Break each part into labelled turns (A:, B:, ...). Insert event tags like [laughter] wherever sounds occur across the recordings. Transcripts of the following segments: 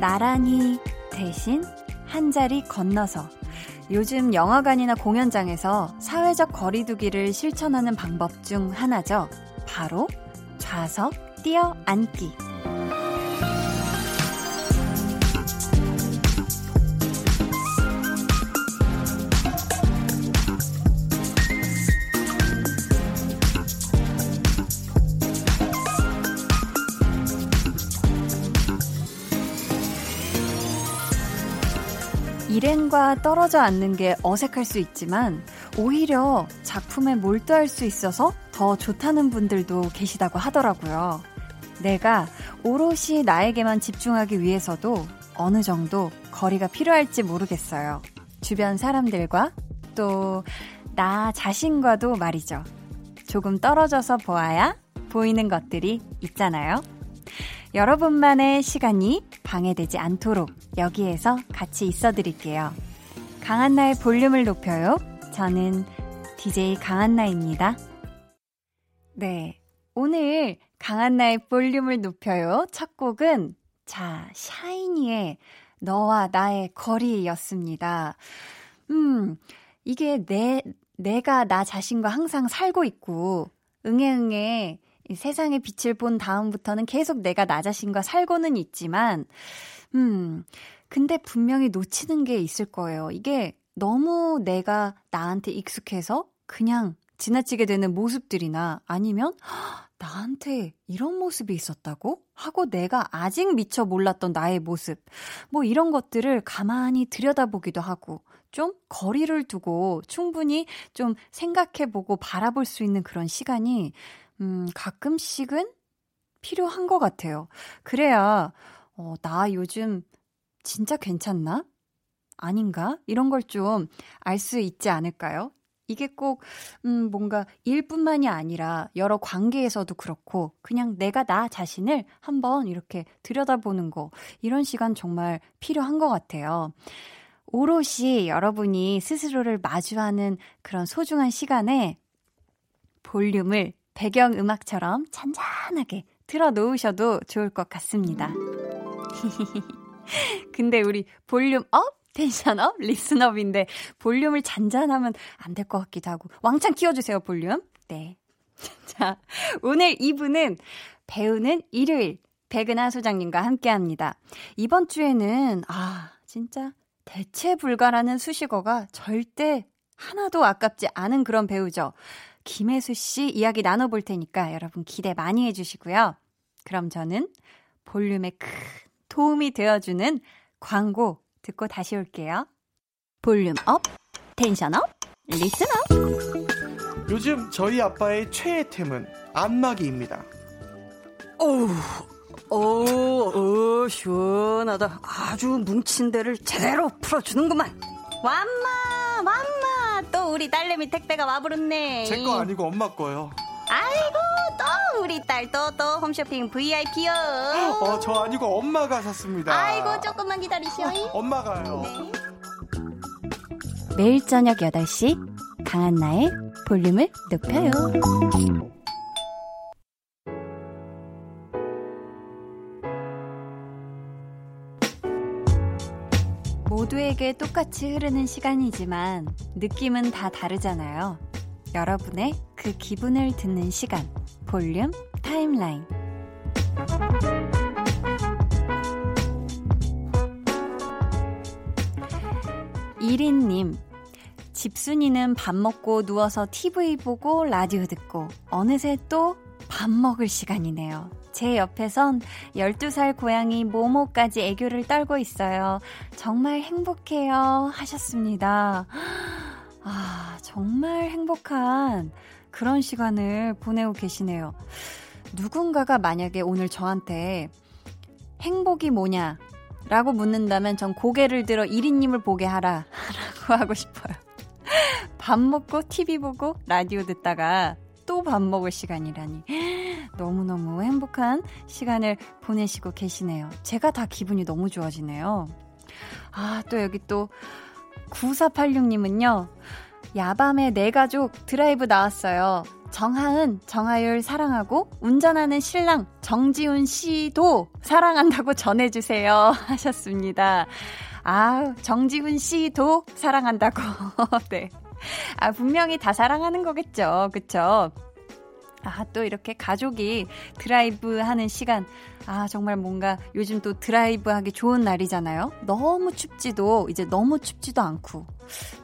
A: 나란히 대신 한 자리 건너서 요즘 영화관이나 공연장에서 사회적 거리두기를 실천하는 방법 중 하나죠. 바로 좌석 뛰어 앉기. 일행과 떨어져 앉는 게 어색할 수 있지만 오히려 작품에 몰두할 수 있어서 더 좋다는 분들도 계시다고 하더라고요. 내가 오롯이 나에게만 집중하기 위해서도 어느 정도 거리가 필요할지 모르겠어요. 주변 사람들과 또 나 자신과도 말이죠. 조금 떨어져서 보아야 보이는 것들이 있잖아요. 여러분만의 시간이 방해되지 않도록 여기에서 같이 있어 드릴게요. 강한나의 볼륨을 높여요. 저는 DJ 강한나입니다. 네. 오늘 강한나의 볼륨을 높여요. 첫 곡은 자, 샤이니의 너와 나의 거리였습니다. 음, 이게 내, 내가 나 자신과 항상 살고 있고, 응애응애 세상의 빛을 본 다음부터는 계속 내가 나 자신과 살고는 있지만, 음, 근데 분명히 놓치는 게 있을 거예요. 이게 너무 내가 나한테 익숙해서 그냥 지나치게 되는 모습들이나 아니면 나한테 이런 모습이 있었다고? 하고 내가 아직 미처 몰랐던 나의 모습. 뭐 이런 것들을 가만히 들여다보기도 하고 좀 거리를 두고 충분히 좀 생각해보고 바라볼 수 있는 그런 시간이 음, 가끔씩은 필요한 것 같아요. 그래야, 어, 나 요즘 진짜 괜찮나? 아닌가? 이런 걸 좀 알 수 있지 않을까요? 이게 꼭, 음, 뭔가 일뿐만이 아니라 여러 관계에서도 그렇고, 그냥 내가 나 자신을 한번 이렇게 들여다보는 거, 이런 시간 정말 필요한 것 같아요. 오롯이 여러분이 스스로를 마주하는 그런 소중한 시간에 볼륨을 배경 음악처럼 잔잔하게 틀어 놓으셔도 좋을 것 같습니다. [laughs] 근데 우리 volume up? Tension up? Listen up인데 볼륨을 잔잔하면 안 될 것 같기도 하고 왕창 키워주세요 볼륨. 네. [laughs] 자, 오늘 2부는 배우는 일요일 백은하 소장님과 함께 합니다. 이번 주에는, 아, 진짜 대체 불가라는 수식어가 절대 하나도 아깝지 않은 그런 배우죠. 김혜수 씨 이야기 나눠볼 테니까 여러분 기대 많이 해주시고요. 그럼 저는 볼륨에 큰 도움이 되어주는 광고 듣고 다시 올게요. Volume up, tension up, listen up.
B: 요즘 저희 아빠의 최애템은 안마기입니다.
C: 어우, 어, 어, 시원하다. 아주 뭉친 데를 제대로 풀어주는구만.
A: 완마, 완마. 또 우리 딸내미 택배가 와버렸네.
B: 제 거 아니고 엄마 거요.
A: 아이고, 또 우리 딸 또 또 홈쇼핑 VIP요.
B: 어, 저 아니고 엄마가 샀습니다.
A: 아이고, 조금만 기다리시오.
B: 엄마가요.
A: 네. 매일 저녁 8시 강한나의 볼륨을 높여요. 모두에게 똑같이 흐르는 시간이지만 느낌은 다 다르잖아요. 여러분의 그 기분을 듣는 시간, 볼륨 타임라인. 1인님, 집순이는 밥 먹고 누워서 TV 보고 라디오 듣고 어느새 또 밥 먹을 시간이네요. 제 옆에선 12살 고양이 모모까지 애교를 떨고 있어요. 정말 행복해요. 하셨습니다. 아, 정말 행복한 그런 시간을 보내고 계시네요. 누군가가 만약에 오늘 저한테 행복이 뭐냐? 라고 묻는다면 전 고개를 들어 1인님을 보게 하라. [laughs] 라고 하고 싶어요. 밥 먹고 TV 보고 라디오 듣다가 또 밥 먹을 시간이라니. [gasps] 너무너무 행복한 시간을 보내시고 계시네요. 제가 다 기분이 너무 좋아지네요. 아, 또 여기 또 9486님은요. 야밤에 내네 가족 드라이브 나왔어요. 정하은, 정하율 사랑하고 운전하는 신랑 정지훈 씨도 사랑한다고 전해주세요. [laughs] 하셨습니다. 아, 정지훈 씨도 사랑한다고. [laughs] 네. [laughs] 아, 분명히 다 사랑하는 거겠죠. 그쵸? 아, 또 이렇게 가족이 드라이브 하는 시간. 아, 정말 뭔가 요즘 또 드라이브 하기 좋은 날이잖아요. 너무 춥지도, 이제 너무 춥지도 않고.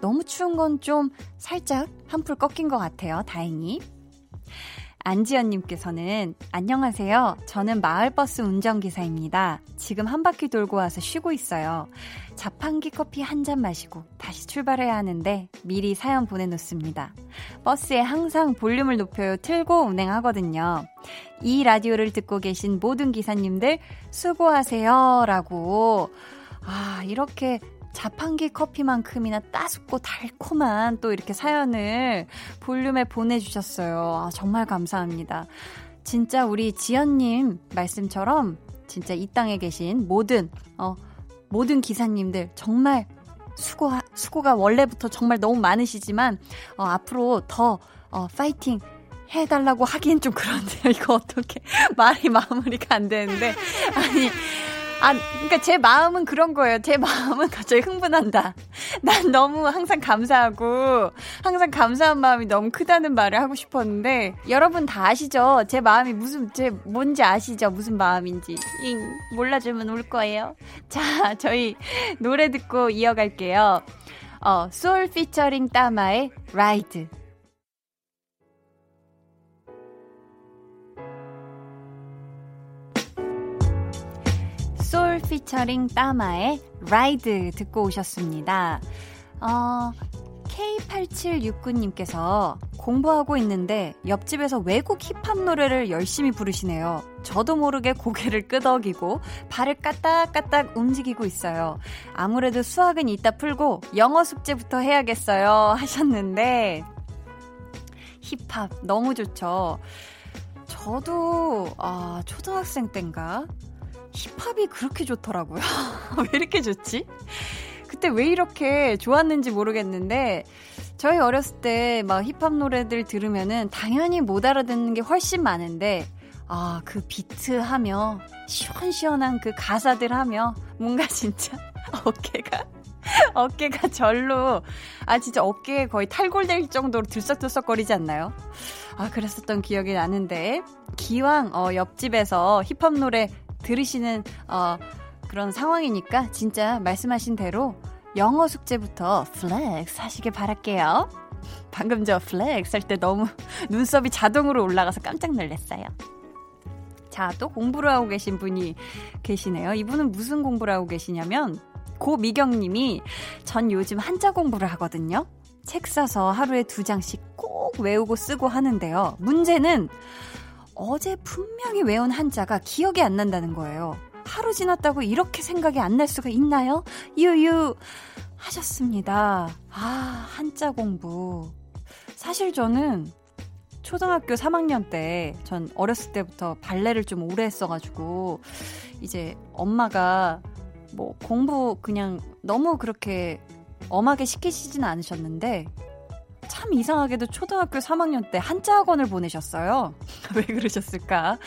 A: 너무 추운 건 좀 살짝 한풀 꺾인 것 같아요. 다행히. 안지연님께서는 안녕하세요. 저는 마을버스 운전기사입니다. 지금 한 바퀴 돌고 와서 쉬고 있어요. 자판기 커피 한 잔 마시고 다시 출발해야 하는데 미리 사연 보내놓습니다. 버스에 항상 볼륨을 높여요 틀고 운행하거든요. 이 라디오를 듣고 계신 모든 기사님들 수고하세요. 라고. 아, 이렇게 자판기 커피만큼이나 따숩고 달콤한 또 이렇게 사연을 볼륨에 보내주셨어요. 아, 정말 감사합니다. 진짜 우리 지연님 말씀처럼 진짜 이 땅에 계신 모든, 어, 모든 기사님들 정말 수고, 수고가 원래부터 정말 너무 많으시지만, 어, 앞으로 더, 어, 파이팅 해달라고 하기엔 좀 그런데요. [laughs] 이거 어떻게 [laughs] 말이 마무리가 안 되는데. 아니, 아, 그러니까 제 마음은 그런 거예요. 제 마음은 갑자기 흥분한다. [laughs] 난 너무 항상 감사하고 항상 감사한 마음이 너무 크다는 말을 하고 싶었는데 여러분 다 아시죠? 제 마음이 무슨 제 뭔지 아시죠? 무슨 마음인지. 잉 몰라주면 울 거예요. [laughs] 자, 저희 노래 듣고 이어갈게요. 어, 소울 피처링 따마의 Ride. 솔 피처링 따마의 Ride 듣고 오셨습니다. 어, K8769님께서 공부하고 있는데 옆집에서 외국 힙합 노래를 열심히 부르시네요. 저도 모르게 고개를 끄덕이고 발을 까딱까딱 움직이고 있어요. 아무래도 수학은 이따 풀고 영어 숙제부터 해야겠어요. 하셨는데 힙합 너무 좋죠. 저도 아, 초등학생 땐가 힙합이 그렇게 좋더라고요. [laughs] 왜 이렇게 좋지? 그때 왜 이렇게 좋았는지 모르겠는데, 저희 어렸을 때 막 힙합 노래들 들으면은 당연히 못 알아듣는 게 훨씬 많은데, 아, 그 비트 하며, 시원시원한 그 가사들 하며, 뭔가 [laughs] 진짜 어깨가, 어깨가 절로, 아, 진짜 어깨에 거의 탈골될 정도로 들썩들썩거리지 않나요? 아, 그랬었던 기억이 나는데, 기왕, 어, 옆집에서 힙합 노래 들으시는 어, 그런 상황이니까 진짜 말씀하신 대로 영어 숙제부터 flex 하시길 바랄게요. 방금 저 flex 할 때 너무 [laughs] 눈썹이 자동으로 올라가서 깜짝 놀랐어요. 자, 또 공부를 하고 계신 분이 계시네요. 이분은 무슨 공부를 하고 계시냐면 고미경 님이 전 요즘 한자 공부를 하거든요. 책 사서 하루에 두 장씩 꼭 외우고 쓰고 하는데요. 문제는 어제 분명히 외운 한자가 기억이 안 난다는 거예요. 하루 지났다고 이렇게 생각이 안 날 수가 있나요? 유유 하셨습니다. 아, 한자 공부. 사실 저는 초등학교 3학년 때, 전 어렸을 때부터 발레를 좀 오래 했어가지고, 이제 엄마가 뭐 공부 그냥 너무 그렇게 엄하게 시키시진 않으셨는데, 참 이상하게도 초등학교 3학년 때 한자 학원을 보내셨어요. [laughs] 왜 그러셨을까?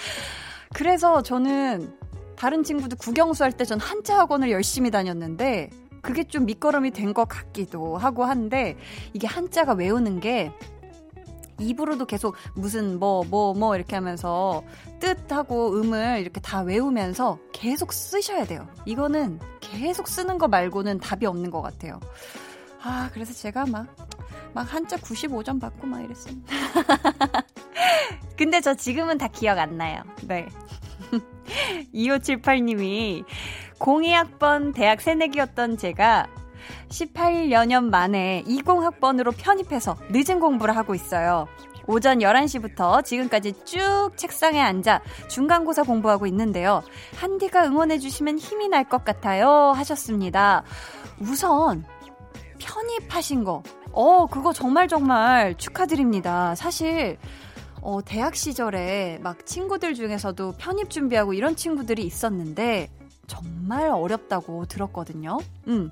A: 그래서 저는 다른 친구들 국영수 할 때 전 한자 학원을 열심히 다녔는데 그게 좀 밑거름이 된 것 같기도 하고 한데 이게 한자가 외우는 게 입으로도 계속 무슨 뭐 뭐뭐 뭐, 뭐 이렇게 하면서 뜻하고 음을 이렇게 다 외우면서 계속 쓰셔야 돼요. 이거는 계속 쓰는 거 말고는 답이 없는 것 같아요. 아, 그래서 제가 막, 막 한자 95점 받고 막 이랬어요. [laughs] 근데 저 지금은 다 기억 안 나요. 네. [laughs] 2578님이 02학번 대학 새내기였던 제가 18여 년 만에 20학번으로 편입해서 늦은 공부를 하고 있어요. 오전 11시부터 지금까지 쭉 책상에 앉아 중간고사 공부하고 있는데요. 한디가 응원해주시면 힘이 날 것 같아요. 하셨습니다. 우선 편입하신 거. 어, 그거 정말 정말 축하드립니다. 사실, 어, 대학 시절에 막 친구들 중에서도 편입 준비하고 이런 친구들이 있었는데, 정말 어렵다고 들었거든요. 음.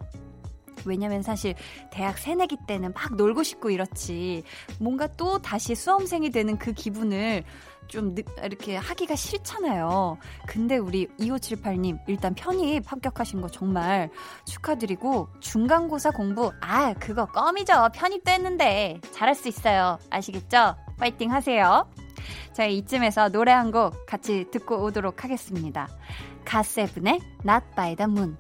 A: 왜냐면 사실 대학 새내기 때는 막 놀고 싶고 이렇지. 뭔가 또 다시 수험생이 되는 그 기분을 좀 이렇게 하기가 싫잖아요. 근데 우리 2578님 일단 편입 합격하신 거 정말 축하드리고 중간고사 공부 아 그거 껌이죠. 편입도 했는데 잘할 수 있어요. 아시겠죠? 파이팅 하세요. 자 이쯤에서 노래 한 곡 같이 듣고 오도록 하겠습니다. 갓세븐의 Not by the Moon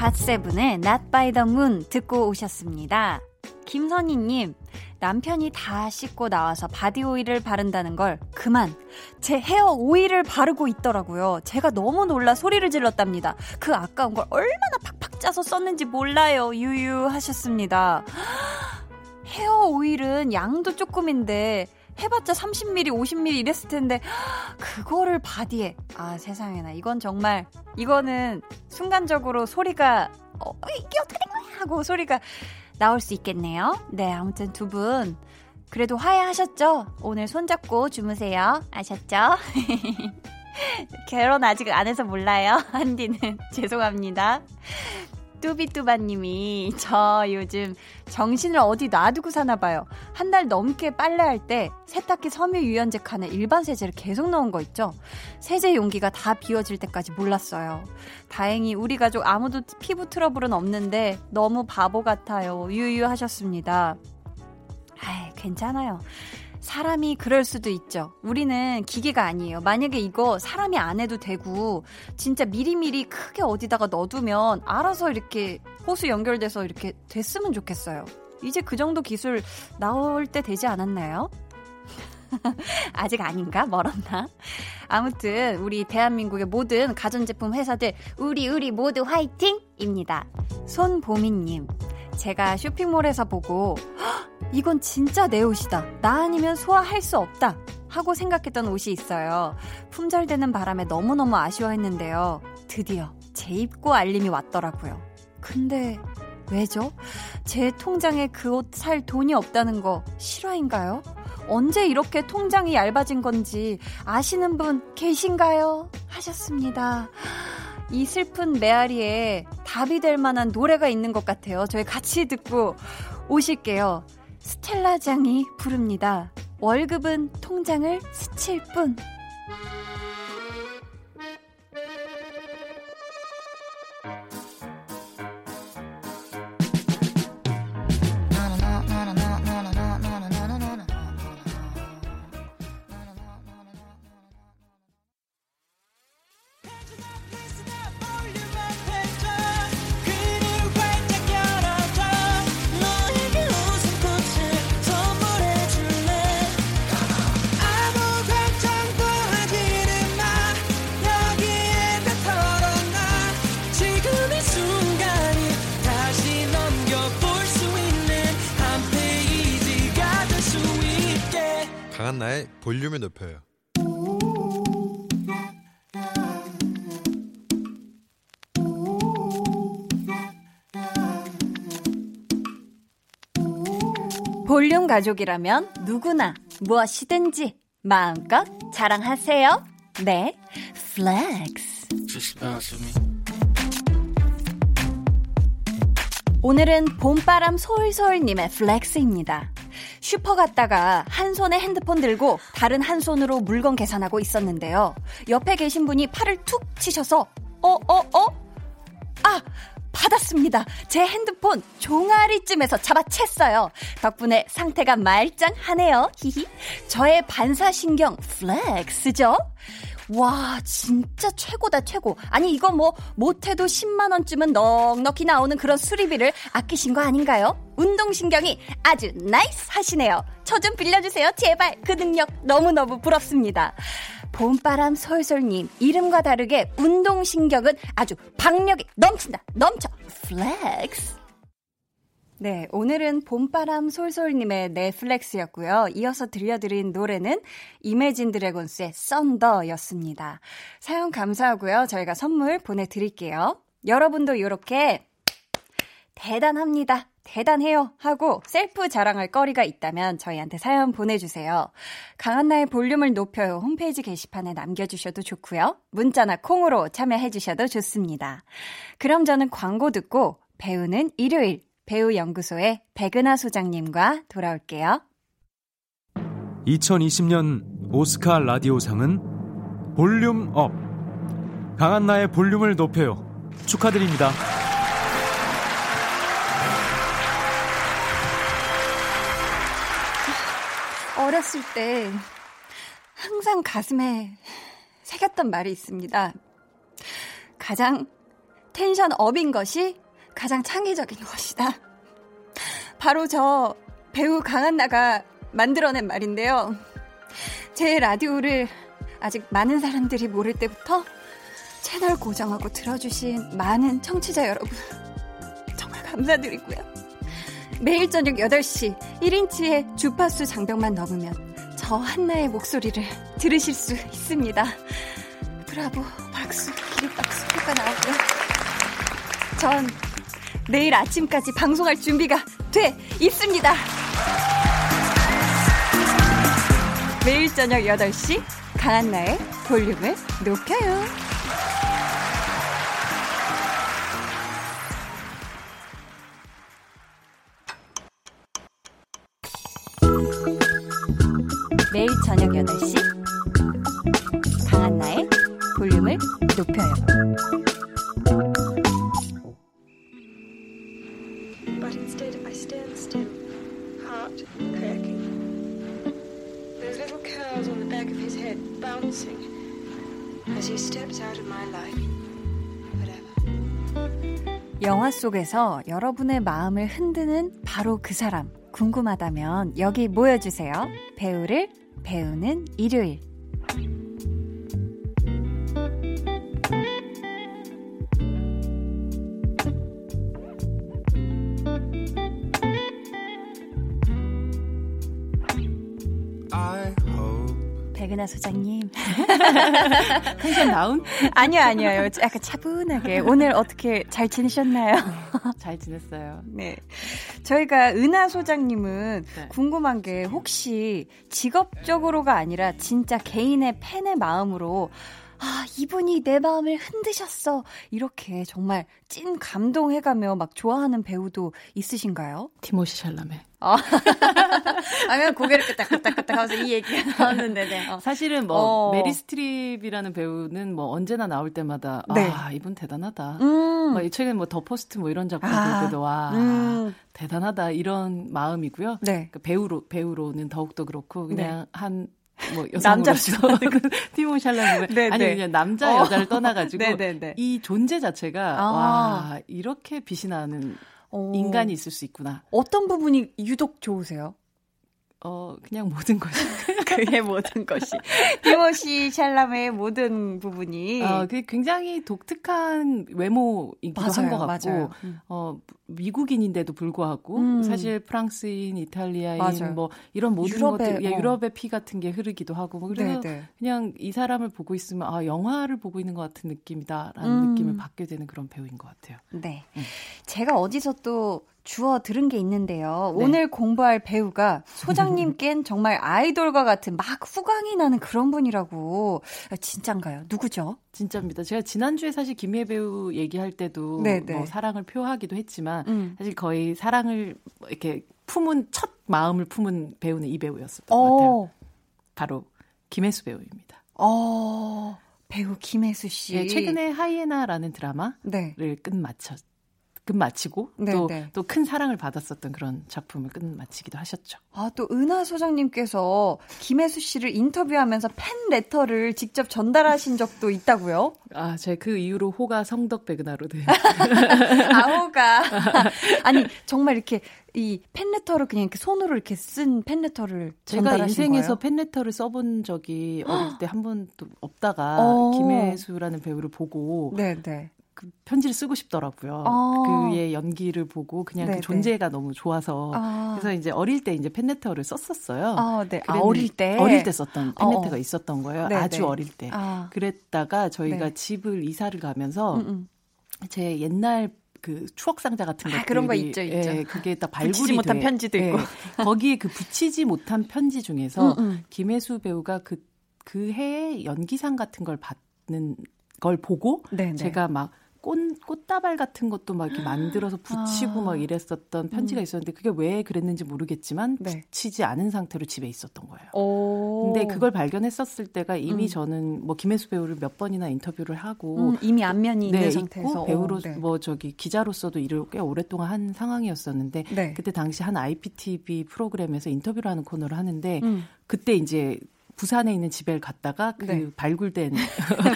A: 갓세븐의 Not by the Moon 듣고 오셨습니다. 김선희님, 남편이 다 씻고 나와서 바디 오일을 바른다는 걸 그만 제 헤어 오일을 바르고 있더라고요. 제가 너무 놀라 소리를 질렀답니다. 그 아까운 걸 얼마나 팍팍 짜서 썼는지 몰라요. 유유 하셨습니다. [gasps] 헤어 오일은 양도 조금인데 해봤자 30ml, 50ml 이랬을 텐데 그거를 바디에 아 세상에나 이건 정말 이거는 순간적으로 소리가 어, 이게 어떻게 된 거야 하고 소리가 나올 수 있겠네요. 네 아무튼 두 분 그래도 화해하셨죠? 오늘 손잡고 주무세요. 아셨죠? [laughs] 결혼 아직 안 해서 몰라요. [laughs] 한디는 [laughs] 죄송합니다. 뚜비뚜바님이 [laughs] 저 요즘 정신을 어디 놔두고 사나 봐요. 한 달 넘게 빨래할 때 세탁기 섬유 유연제 칸에 일반 세제를 계속 넣은 거 있죠. 세제 용기가 다 비워질 때까지 몰랐어요. 다행히 우리 가족 아무도 피부 트러블은 없는데 너무 바보 같아요. 유유하셨습니다. 아, 괜찮아요. 사람이 그럴 수도 있죠. 우리는 기계가 아니에요. 만약에 이거 사람이 안 해도 되고 진짜 미리미리 크게 어디다가 넣어두면 알아서 이렇게 호수 연결돼서 이렇게 됐으면 좋겠어요. 이제 그 정도 기술 나올 때 되지 않았나요? [laughs] 아직 아닌가? 멀었나? 아무튼 우리 대한민국의 모든 가전제품 회사들 우리 우리 모두 화이팅입니다. 손보미님 제가 쇼핑몰에서 보고 이건 진짜 내 옷이다. 나 아니면 소화할 수 없다. 하고 생각했던 옷이 있어요. 품절되는 바람에 너무너무 아쉬워했는데요. 드디어 재입고 알림이 왔더라고요. 근데 왜죠? 제 통장에 그 옷 살 돈이 없다는 거 실화인가요? 언제 이렇게 통장이 얇아진 건지 아시는 분 계신가요? 하셨습니다. 이 슬픈 메아리에 답이 될 만한 노래가 있는 것 같아요. 저희 같이 듣고 오실게요. 스텔라장이 부릅니다. 월급은 통장을 스칠 뿐.
D: 볼륨을 높여요.
A: 볼륨 가족이라면 누구나 무엇이든지 마음껏 자랑하세요. 네, flex. 오늘은 봄바람 솔솔님의 flex입니다. 슈퍼 갔다가 한 손에 핸드폰 들고 다른 한 손으로 물건 계산하고 있었는데요. 옆에 계신 분이 팔을 툭 치셔서 어, 어, 어? 아! 받았습니다. 제 핸드폰 종아리쯤에서 잡아챘어요. 덕분에 상태가 말짱하네요. 히히. 저의 반사신경 flex죠? 와, 진짜 최고다, 최고. 아니, 이거 뭐, 못해도 10만원쯤은 넉넉히 나오는 그런 수리비를 아끼신 거 아닌가요? 운동신경이 아주 nice 하시네요. 저 좀 빌려주세요, 제발. 그 능력 너무너무 부럽습니다. 봄바람 솔솔님, 이름과 다르게 운동신경은 아주 박력이 넘친다, 넘쳐. Flex. 네, 오늘은 봄바람 솔솔님의 넷플렉스였고요. 이어서 들려드린 노래는 이매진 드래곤스의 Thunder였습니다. 사연 감사하고요. 저희가 선물 보내드릴게요. 여러분도 이렇게 대단합니다. 대단해요. 하고 셀프 자랑할 거리가 있다면 저희한테 사연 보내주세요. 강한나의 볼륨을 높여요. 홈페이지 게시판에 남겨주셔도 좋고요. 문자나 콩으로 참여해주셔도 좋습니다. 그럼 저는 광고 듣고 배우는 일요일 배우연구소의 백은하 소장님과 돌아올게요.
E: 2020년 오스카 라디오상은 volume up. 강한나의 볼륨을 높여요. 축하드립니다.
A: 어렸을 때 항상 가슴에 새겼던 말이 있습니다. 가장 텐션 업인 것이 가장 창의적인 것이다. 바로 저 배우 강한나가 만들어낸 말인데요. 제 라디오를 아직 많은 사람들이 모를 때부터 채널 고정하고 들어주신 많은 청취자 여러분 정말 감사드리고요. 매일 저녁 8시 1인치의 주파수 장벽만 넘으면 저 한나의 목소리를 들으실 수 있습니다. 브라보, 박수, 기립박수 효과 나오고요. 전 내일 아침까지 방송할 준비가 돼 있습니다. 매일 저녁 8시 강한나의 볼륨을 높여요. 매일 저녁 8시 강한나의 볼륨을 높여요.
F: Head bouncing as he steps out of my life.
A: 영화 속에서 여러분의 마음을 흔드는 바로 그 사람 궁금하다면 여기 모여주세요. 배우를 배우는 일요일. 백은하 소장님. [laughs]
G: 텐션 다운?
A: 아니요, 아니요. 약간 차분하게. 오늘 어떻게 잘 지내셨나요? [laughs]
G: 잘 지냈어요.
A: 네. 저희가 은하 소장님은
G: 네.
A: 궁금한 게 혹시 직업적으로가 아니라 진짜 개인의 팬의 마음으로 아, 이분이 내 마음을 흔드셨어. 이렇게 정말 찐 감동해가며 막 좋아하는 배우도 있으신가요?
G: 티모시 샬라메. [laughs]
A: 아니면 고개를 끄덕끄덕끄덕 하면서 이 얘기가 나왔는데, 네. 어.
G: 사실은 뭐
A: 어.
G: 메릴 스트립이라는 배우는 뭐 언제나 나올 때마다
A: 네.
G: 아 이분 대단하다.
A: 음.
G: 뭐 최근 뭐 더 포스트 뭐 이런 작품
A: 아.
G: 볼 때도 와
A: 음.
G: 대단하다 이런 마음이고요.
A: 네.
G: 그 배우로 배우로는 더욱더 그렇고 그냥 한 뭐
A: 남자
G: 여성으로서 [laughs] 그 티모 샬라메
A: 네,
G: 아니
A: 네.
G: 그냥 남자
A: 어.
G: 여자를 떠나가지고 [laughs]
A: 네, 네, 네.
G: 이 존재 자체가
A: 아.
G: 와 이렇게 빛이 나는
A: 어.
G: 인간이 있을 수 있구나.
A: 어떤 부분이 유독 좋으세요?
G: 어 그냥 모든 것이 [laughs]
A: 그의 모든 것이. 티모시 샬라메의 모든 부분이.
G: 어, 그 굉장히 독특한 외모이기도 한것 같고,
A: 맞아요. 음.
G: 어, 미국인인데도 불구하고,
A: 음.
G: 사실 프랑스인, 이탈리아인,
A: 맞아요.
G: 뭐, 이런 모든
A: 유럽의,
G: 것들, 예,
A: 어.
G: 유럽의 피 같은 게 흐르기도 하고, 뭐 그래서
A: 네, 네.
G: 그냥 이 사람을 보고 있으면, 아, 영화를 보고 있는 것 같은 느낌이다라는
A: 음.
G: 느낌을 받게 되는 그런 배우인 것 같아요.
A: 네.
G: 음.
A: 제가 어디서 또 주워 들은 게 있는데요.
G: 네.
A: 오늘 공부할 배우가 소장님께는 정말 아이돌과 같은 막 후광이 나는 그런 분이라고. 아, 진짠가요? 누구죠?
G: 진짜입니다. 제가 지난주에 사실 김혜 배우 얘기할 때도
A: 네, 네.
G: 뭐 사랑을 표하기도 했지만,
A: 음.
G: 사실 거의 사랑을 이렇게 품은 첫 마음을 품은 배우는 이 배우였었던 것 같아요.
A: 어,
G: 바로 김혜수 배우입니다.
A: 어, 배우 김혜수 씨.
G: 예, 최근에 하이에나라는 드라마를
A: 네.
G: 끝마쳐 끝마치고
A: 네,
G: 또
A: 네.
G: 또큰 사랑을 받았었던 그런 작품을 끝마치기도 하셨죠.
A: 아, 또 은하 소장님께서 김혜수 씨를 인터뷰하면서 팬 레터를 직접 전달하신 적도 있다고요?
G: 아, 제가 그 이후로 호가 성덕 베그나로 돼. [laughs]
A: 아오가. [laughs] 아니, 정말 이렇게 이 팬레터를 그냥 이렇게 손으로 이렇게 쓴 팬레터를
G: 제가 인생에서
A: 거예요?
G: 팬레터를 써본 적이 어릴 때 한 번도 없다가 [gasps]
A: 어.
G: 김혜수라는 배우를 보고
A: 네, 네.
G: 그 편지를 쓰고 싶더라고요.
A: 어.
G: 그의 연기를 보고 그냥
A: 네네.
G: 그 존재가 너무 좋아서
A: 아.
G: 그래서 이제 어릴 때 이제 팬레터를 썼었어요.
A: 아, 네. 아, 어릴 때?
G: 어릴 때 썼던
A: 어,
G: 팬레터가
A: 어.
G: 있었던 거예요.
A: 네네.
G: 아주 어릴 때.
A: 아.
G: 그랬다가 저희가
A: 네.
G: 집을 이사를 가면서
A: 음, 음.
G: 제 옛날 그 추억 상자 같은 것들이
A: 아, 그런 거 있죠, 있죠.
G: 예, 그게 딱 발굴이
A: 붙이지 못한
G: 돼.
A: 편지도
G: 예,
A: 있고. [laughs]
G: 거기에 그 붙이지 못한 편지 중에서
A: 음, 음.
G: 김혜수 배우가 그, 그 해에 연기상 같은 걸 받는 걸 보고
A: 네, 네.
G: 제가 막 꽃, 꽃다발 같은 것도 막 이렇게 만들어서 붙이고
A: 아.
G: 막 이랬었던 편지가 있었는데 그게 왜 그랬는지 모르겠지만
A: 네.
G: 붙이지 않은 상태로 집에 있었던 거예요.
A: 오.
G: 근데 그걸 발견했었을 때가 이미
A: 음.
G: 저는 뭐 김혜수 배우를 몇 번이나 인터뷰를 하고
A: 음, 이미 안면이 있는
G: 네,
A: 상태에서
G: 있고 배우로
A: 어, 네.
G: 뭐 저기 기자로서도 일을 꽤 오랫동안 한 상황이었었는데
A: 네.
G: 그때 당시 한 IPTV 프로그램에서 인터뷰를 하는 코너를 하는데
A: 음.
G: 그때 이제 부산에 있는 집에 갔다가 그
A: 네.
G: 발굴된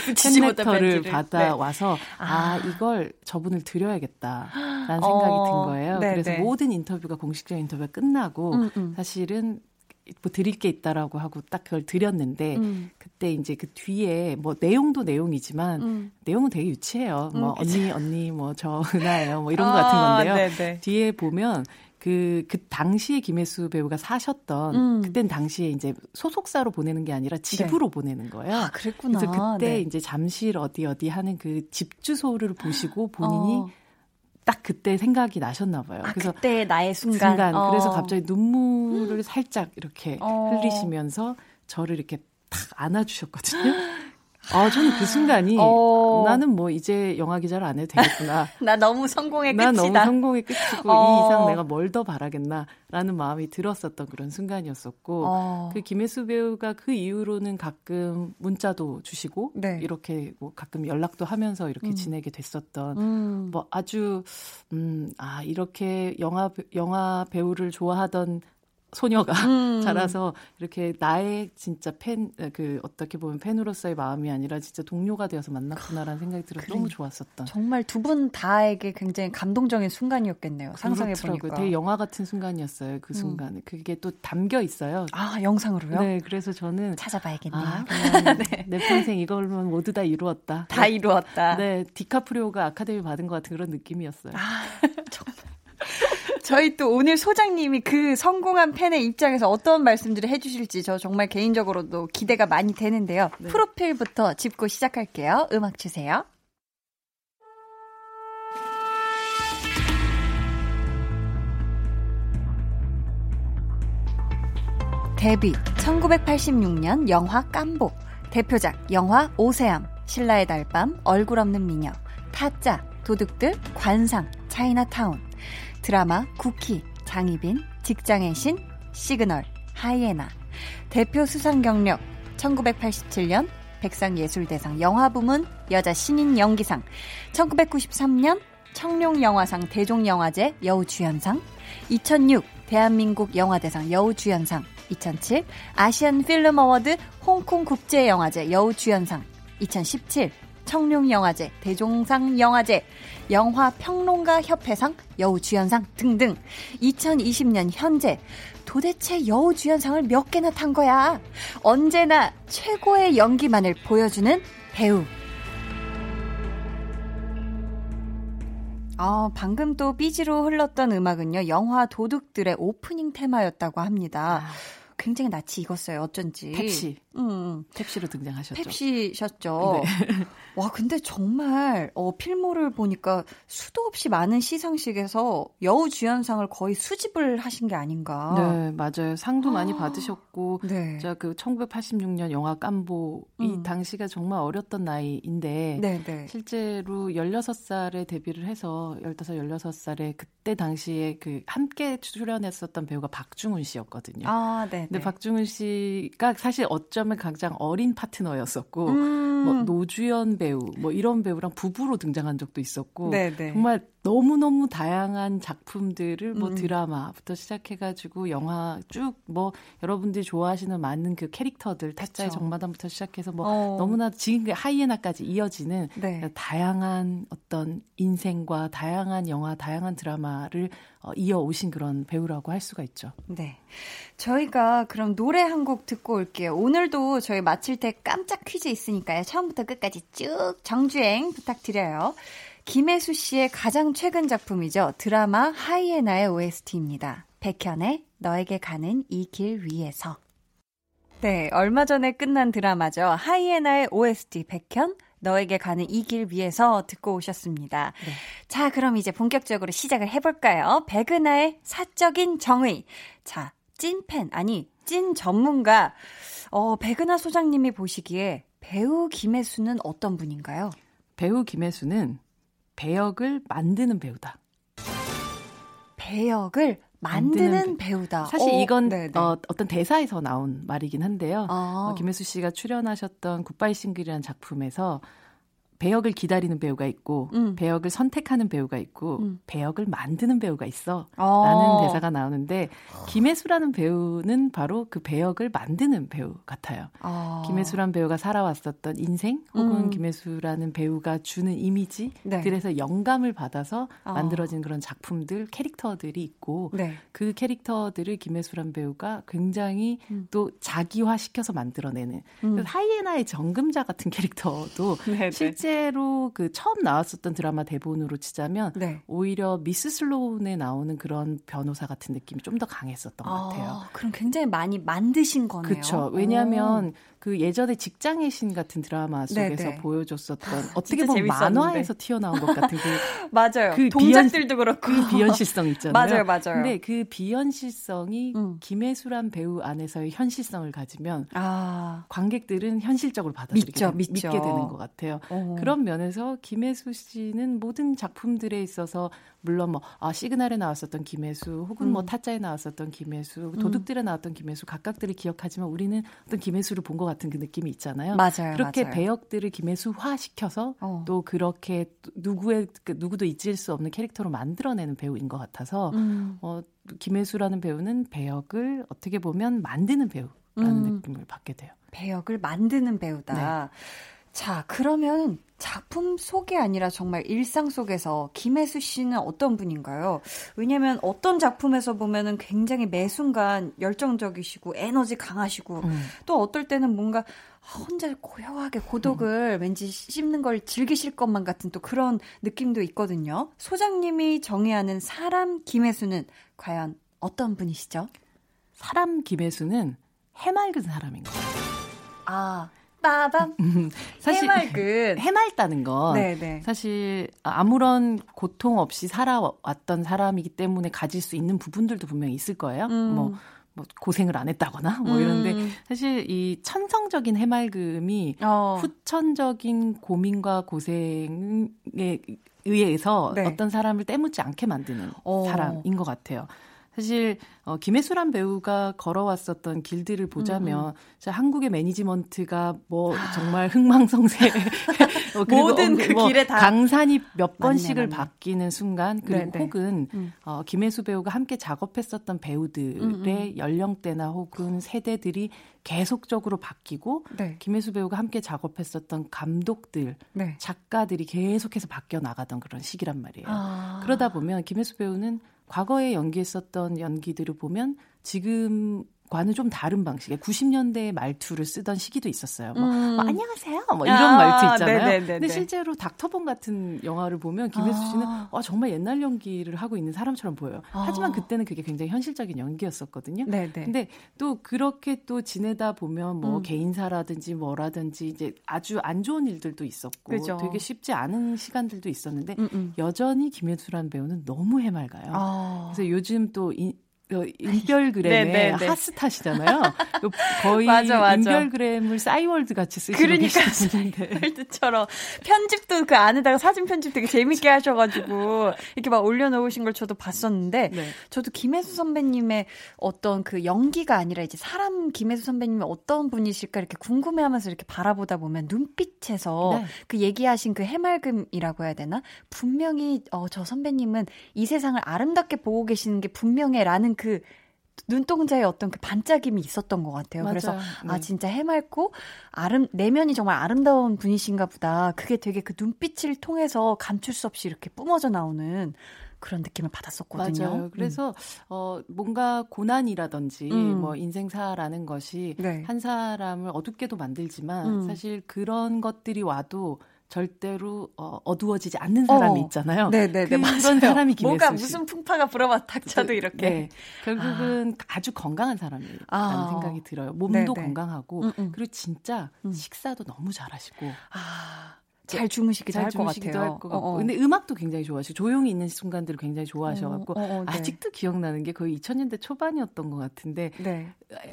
A: 붙이지 못한
G: 팬레터를
A: 편지를.
G: 받아
A: 네.
G: 와서 아,
A: 아.
G: 이걸 저분을 드려야겠다라는 생각이
A: 어,
G: 든 거예요.
A: 네,
G: 그래서
A: 네.
G: 모든 인터뷰가 공식적인 인터뷰가 끝나고
A: 음, 음.
G: 사실은 뭐 드릴 게 있다라고 하고 딱 그걸 드렸는데
A: 음.
G: 그때 이제 그 뒤에 뭐 내용도 내용이지만
A: 음.
G: 내용은 되게 유치해요. 뭐
A: 음,
G: 언니 언니 뭐 저 [laughs] 은하예요. 뭐 이런 거
A: 아,
G: 같은 건데요.
A: 네네.
G: 뒤에 보면 그, 그 당시에 김혜수 배우가 사셨던,
A: 음.
G: 그땐 당시에 이제 소속사로 보내는 게 아니라 집으로 보내는 거예요.
A: 아, 그랬구나.
G: 그래서 그때
A: 네.
G: 이제 잠실 어디 어디 하는 그 집 주소를 보시고 본인이
A: 어.
G: 딱 그때 생각이 나셨나 봐요.
A: 아,
G: 그래서
A: 그때 나의 순간.
G: 순간,
A: 어.
G: 그래서 갑자기 눈물을 살짝 이렇게
A: 어.
G: 흘리시면서 저를 이렇게 탁 안아주셨거든요. [laughs] 아, 저는 그 순간이
A: 어.
G: 나는 뭐 이제 영화 기자를 안 해도 되겠구나. [laughs]
A: 나 너무 성공의
G: 나
A: 끝이다.
G: 너무 성공의 끝이고
A: 어.
G: 이 이상 내가 뭘 더 바라겠나라는 마음이 들었었던 그런 순간이었었고
A: 어.
G: 그 김혜수 배우가 그 이후로는 가끔 문자도 주시고
A: 네.
G: 이렇게 뭐 가끔 연락도 하면서 이렇게
A: 음.
G: 지내게 됐었던
A: 음.
G: 뭐 아주 음 아 이렇게 영화 배- 영화 배우를 좋아하던 소녀가
A: 음. [laughs]
G: 자라서 이렇게 나의 진짜 팬 그 어떻게 보면 팬으로서의 마음이 아니라 진짜 동료가 되어서 만났구나라는 생각이 들어서 너무 좋았었던
A: 정말 두 분 다에게 굉장히 감동적인 순간이었겠네요. 상상해. 보니까.
G: 되게 영화 같은 순간이었어요. 그 순간에 그게 또 담겨 있어요.
A: 아 영상으로요?
G: 네, 그래서 저는
A: 찾아봐야겠네요.
G: 아, [laughs] 그냥 내 평생 이걸만 모두 다 이루었다.
A: 다 이루었다.
G: 네, 디카프리오가 아카데미 받은 것 같은 그런 느낌이었어요.
A: 아, [laughs] 정말. [laughs] 저희 또 오늘 소장님이 그 성공한 팬의 입장에서 어떤 말씀들을 해주실지 저 정말 개인적으로도 기대가 많이 되는데요.
G: 네.
A: 프로필부터 짚고 시작할게요. 음악 주세요. 데뷔 1986년 영화 깜보 대표작 영화 오세암 신라의 달밤 얼굴 없는 미녀 타짜 도둑들 관상 차이나타운 드라마 국희 장희빈 직장의 신 시그널 하이에나. 대표 수상 경력 1987년 백상예술대상 영화부문 여자 신인 연기상. 1993년 청룡영화상 대종영화제 여우주연상. 2006 대한민국 영화대상 여우주연상. 2007 아시안 필름 어워드 홍콩 국제영화제 여우주연상. 2017 청룡영화제 대종상 영화제 영화평론가 협회상 여우주연상 등등 2020년 현재 도대체 여우주연상을 몇 개나 탄 거야 언제나 최고의 연기만을 보여주는 배우 아, 방금 또 삐지로 흘렀던 음악은요, 영화 도둑들의 오프닝 테마였다고 합니다. 굉장히 낯이 익었어요, 어쩐지.
G: 펩시.
A: 음,
G: 펩시로 등장하셨죠.
A: 펩시셨죠.
G: 네. [laughs]
A: 와, 근데 정말, 어, 필모를 보니까 수도 없이 많은 시상식에서 여우 주연상을 거의 수집을 하신 게 아닌가.
G: 네, 맞아요. 상도 많이 받으셨고,
A: 네.
G: 제가 그 1986년 영화 깜보 이
A: 음.
G: 당시가 정말 어렸던 나이인데
A: 네, 네.
G: 실제로 16살에 데뷔를 해서 15, 16살에 그때 당시에 그 함께 출연했었던 배우가 박중훈 씨였거든요.
A: 아, 네.
G: 근데
A: 네.
G: 박중훈 씨가 사실 어 쩌면 가장 어린 파트너였었고
A: 음.
G: 뭐 노주연 배우 뭐 이런 배우랑 부부로 등장한 적도 있었고
A: 네, 네.
G: 정말 너무너무 다양한 작품들을 뭐
A: 음.
G: 드라마부터 시작해가지고 영화 쭉 뭐 여러분들이 좋아하시는 많은 그 캐릭터들 타짜의. 정마담부터 시작해서 뭐
A: 어.
G: 너무나 지금 그 하이에나까지 이어지는
A: 네.
G: 다양한 어떤 인생과 다양한 영화, 다양한 드라마를 어, 이어오신 그런 배우라고 할 수가 있죠.
A: 네. 저희가 그럼 노래 한 곡 듣고 올게요. 오늘도 저희 마칠 때 깜짝 퀴즈 있으니까요. 처음부터 끝까지 쭉 정주행 부탁드려요. 김혜수 씨의 가장 최근 작품이죠. 드라마 하이에나의 OST입니다. 백현의 너에게 가는 이 길 위에서. 네, 얼마 전에 끝난 드라마죠. 하이에나의 OST 백현 너에게 가는 이 길 위에서 듣고 오셨습니다.
G: 네.
A: 자, 그럼 이제 본격적으로 시작을 해볼까요? 백은하의 사적인 정의. 자, 찐팬, 아니, 찐 전문가. 어, 백은하 소장님이 보시기에 배우 김혜수는 어떤 분인가요?
G: 배우 김혜수는 배역을 만드는 배우다.
A: 배역을 만드는,
G: 만드는
A: 배우다.
G: 사실
A: 어,
G: 이건
A: 네네.
G: 어, 어떤 대사에서 나온 말이긴 한데요.
A: 아.
G: 어, 김혜수 씨가 출연하셨던 굿바이 싱글이라는 작품에서 배역을 기다리는 배우가 있고
A: 음.
G: 배역을 선택하는 배우가 있고
A: 음.
G: 배역을 만드는 배우가 있어
A: 어.
G: 라는 대사가 나오는데 김혜수라는 배우는 바로 그 배역을 만드는 배우 같아요.
A: 아.
G: 김혜수란 배우가 살아왔었던 인생 혹은
A: 음.
G: 김혜수라는 배우가 주는 이미지들에서
A: 네.
G: 영감을 받아서
A: 아.
G: 만들어진 그런 작품들 캐릭터들이 있고
A: 네.
G: 그 캐릭터들을 김혜수란 배우가 굉장히
A: 음.
G: 또 자기화 시켜서 만들어내는
A: 음.
G: 하이에나의 정금자 같은 캐릭터도
A: 네네.
G: 실제로 그 처음 나왔었던 드라마 대본으로 치자면
A: 네.
G: 오히려 미스 슬로운에 나오는 그런 변호사 같은 느낌이 좀 더 강했었던 것 같아요.
A: 아, 그럼 굉장히 많이 만드신 거네요.
G: 그렇죠. 왜냐하면 그 예전에 직장의 신 같은 드라마 속에서
A: 네네.
G: 보여줬었던 [laughs] 어떻게 보면
A: 재밌었는데.
G: 만화에서 튀어나온 것 같은 그,
A: 오, [laughs] 맞아요.
G: 그
A: 동작들도 그렇고.
G: 그 비현실성 있잖아요.
A: 맞아요, 맞아요.
G: 근데 그 비현실성이
A: 음.
G: 김혜수란 배우 안에서의 현실성을 가지면
A: 아,
G: 관객들은 현실적으로 받아들이게
A: 믿죠,
G: 되-
A: 믿죠.
G: 믿게 되는 것 같아요.
A: 어.
G: 그런 면에서 김혜수 씨는 모든 작품들에 있어서 물론 뭐 아, 시그널에 나왔었던 김혜수 혹은 뭐
A: 음.
G: 타짜에 나왔었던 김혜수 도둑들에 나왔던 김혜수 각각들을 기억하지만 우리는 어떤 김혜수를 본 것 같은 그 느낌이 있잖아요.
A: 맞아요,
G: 그렇게
A: 맞아요.
G: 배역들을 김혜수화 시켜서
A: 어.
G: 또 그렇게 또 누구의 그 누구도 잊을 수 없는 캐릭터로 만들어내는 배우인 것 같아서
A: 음.
G: 어, 김혜수라는 배우는 배역을 어떻게 보면 만드는 배우라는
A: 음.
G: 느낌을 받게 돼요.
A: 배역을 만드는 배우다. 자, 그러면 작품 속이 아니라 정말 일상 속에서 김혜수 씨는 어떤 분인가요? 왜냐면 어떤 작품에서 보면은 굉장히 매 순간 열정적이시고 에너지 강하시고
G: 음.
A: 또 어떨 때는 뭔가 혼자 고요하게 고독을 왠지 씹는 걸 즐기실 것만 같은 또 그런 느낌도 있거든요. 소장님이 정의하는 사람 김혜수는 과연 어떤 분이시죠?
G: 사람 김혜수는 해맑은 사람인 것 같아요.
A: 아, 빠밤.
G: 사실
A: 해맑은.
G: 해맑다는 건
A: 네네.
G: 사실 아무런 고통 없이 살아왔던 사람이기 때문에 가질 수 있는 부분들도 분명히 있을 거예요.
A: 음.
G: 뭐, 뭐 고생을 안 했다거나 뭐
A: 음.
G: 이런데 사실 이 천성적인 해맑음이
A: 어.
G: 후천적인 고민과 고생에 의해서
A: 네.
G: 어떤 사람을 때묻지 않게 만드는
A: 어.
G: 사람인 것 같아요. 사실 어, 김혜수란 배우가 걸어왔었던 길들을 보자면
A: 음,
G: 자, 한국의 매니지먼트가 뭐 정말 흥망성쇠 [laughs] 어,
A: 모든
G: 어, 그뭐
A: 길에 다-
G: 강산이 몇
A: 맞네,
G: 번씩을
A: 맞네.
G: 바뀌는 순간 그리고
A: 네네.
G: 혹은
A: 음.
G: 어, 김혜수 배우가 함께 작업했었던 배우들의
A: 음,
G: 연령대나 혹은 세대들이 계속적으로 바뀌고
A: 네.
G: 김혜수 배우가 함께 작업했었던 감독들,
A: 네.
G: 작가들이 계속해서 바뀌어 나가던 그런 시기란 말이에요.
A: 아.
G: 그러다 보면 김혜수 배우는 과거에 연기했었던 연기들을 보면 지금 과는 좀 다른 방식의 90년대의 말투를 쓰던 시기도 있었어요. 뭐,
A: 음.
G: 뭐 안녕하세요. 뭐 이런
A: 아,
G: 말투 있잖아요.
A: 네네네네.
G: 근데 실제로 닥터본 같은 영화를 보면 김혜수
A: 아.
G: 씨는 와, 정말 옛날 연기를 하고 있는 사람처럼 보여요.
A: 아.
G: 하지만 그때는 그게 굉장히 현실적인 연기였었거든요.
A: 네네.
G: 근데 또 그렇게 또 지내다 보면 뭐
A: 음.
G: 개인사라든지 뭐라든지 이제 아주 안 좋은 일들도 있었고
A: 그죠.
G: 되게 쉽지 않은 시간들도 있었는데
A: 음, 음.
G: 여전히 김혜수라는 배우는 너무 해맑아요.
A: 아.
G: 그래서 요즘 또 인, 어, 인별그램의
A: 네, 네, 네.
G: 핫스타시잖아요. 그 거의 [laughs]
A: 맞아, 맞아.
G: 인별그램을 싸이월드 같이 쓰시는
A: 그러니까 [laughs]
G: 분인데
A: 월드처럼 편집도 그 안에다가 사진 편집 되게 재밌게 하셔가지고 이렇게 막 올려놓으신 걸 저도 봤었는데
G: 네.
A: 저도 김혜수 선배님의 어떤 그 연기가 아니라 이제 사람 김혜수 선배님이 어떤 분이실까 이렇게 궁금해하면서 이렇게 바라보다 보면 눈빛에서
G: 네.
A: 그 얘기하신 그 해맑음이라고 해야 되나 분명히 어, 저 선배님은 이 세상을 아름답게 보고 계시는 게 분명해라는 그 눈동자에 어떤 그 반짝임이 있었던 것 같아요. 그래서
G: 맞아요.
A: 아
G: 네.
A: 진짜 해맑고 아름 내면이 정말 아름다운 분이신가 보다. 그게 되게 그 눈빛을 통해서 감출 수 없이 이렇게 뿜어져 나오는 그런 느낌을 받았었거든요.
G: 맞아요. 그래서 어 뭔가 고난이라든지
A: 음.
G: 뭐 인생사라는 것이
A: 네.
G: 한 사람을 어둡게도 만들지만
A: 음.
G: 사실 그런 것들이 와도 절대로 어, 어두워지지 않는 사람이
A: 어.
G: 있잖아요.
A: 네네네
G: 그,
A: 맞아요.
G: 그런 사람이 김혜수
A: 뭐가
G: 씨.
A: 무슨 풍파가 불어와 닥쳐도 이렇게.
G: 네. 결국은 아 주 건강한 사람이라는
A: 아.
G: 생각이 들어요. 몸도
A: 네네.
G: 건강하고
A: 음, 음.
G: 그리고 진짜
A: 음.
G: 식사도 너무 잘하시고
A: 아 잘 주무시기도 할 것 같아요.
G: 할 것 같고. 어, 어. 근데 음악도 굉장히 좋아하시고 조용히 있는 순간들을 굉장히 좋아하셔갖고
A: 어, 어, 어, 네.
G: 아직도 기억나는 게 거의 2000년대 초반이었던 것 같은데
A: 네.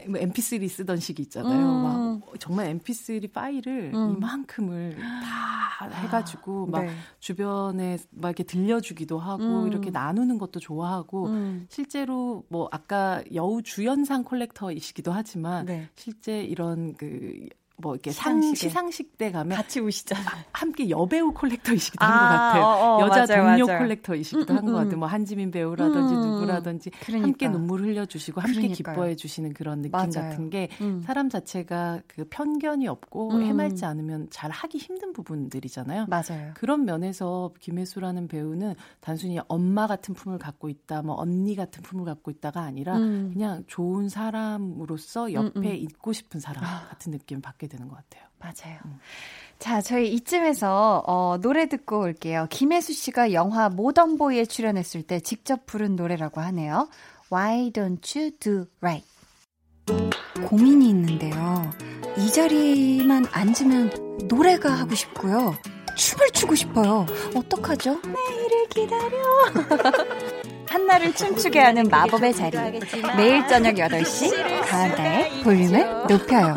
G: 뭐 MP3 쓰던 시기 있잖아요.
A: 음.
G: 막 정말 MP3 파일을
A: 음.
G: 이만큼을 다 해가지고 막
A: 네.
G: 주변에 막 이렇게 들려주기도 하고
A: 음.
G: 이렇게 나누는 것도 좋아하고
A: 음.
G: 실제로 뭐 아까 여우 주연상 콜렉터이시기도 하지만
A: 네.
G: 실제 이런 그 뭐 이렇게 상.
A: 시상식
G: 때 가면
A: 같이 우시잖아요.
G: 함께 여배우 콜렉터이시기도
A: 아,
G: 한것 같아요.
A: 어, 어,
G: 여자
A: 맞아요,
G: 동료
A: 맞아요.
G: 콜렉터이시기도
A: 음,
G: 한것
A: 음,
G: 같아요.
A: 음.
G: 뭐 한지민 배우라든지
A: 음,
G: 누구라든지
A: 그러니까.
G: 함께 눈물 흘려주시고 함께
A: 그러니까요.
G: 기뻐해 주시는 그런 느낌
A: 맞아요.
G: 같은 게
A: 음.
G: 사람 자체가 그 편견이 없고
A: 음.
G: 해맑지 않으면 잘 하기 힘든 부분들이잖아요.
A: 맞아요.
G: 그런 면에서 김혜수라는 배우는 단순히 엄마 같은 품을 갖고 있다, 뭐 언니 같은 품을 갖고 있다가 아니라
A: 음.
G: 그냥 좋은 사람으로서 옆에
A: 음, 음.
G: 있고 싶은 사람
A: 아.
G: 같은 느낌을 받게 되는 것 같아요.
A: 맞아요.
G: 음.
A: 자, 저희 이쯤에서 어, 노래 듣고 올게요. 김혜수 씨가 영화 모던보이에 출연했을 때 직접 부른 노래라고 하네요. Why don't you do right? 고민이 있는데요. 이 자리만 앉으면 노래가 하고 싶고요. 춤을 추고 싶어요. 어떡하죠? 내일을 기다려. [laughs] 한나를 춤추게 하는 마법의 자리. 매일 저녁 8시 가은다의
H: 볼륨을 높여요.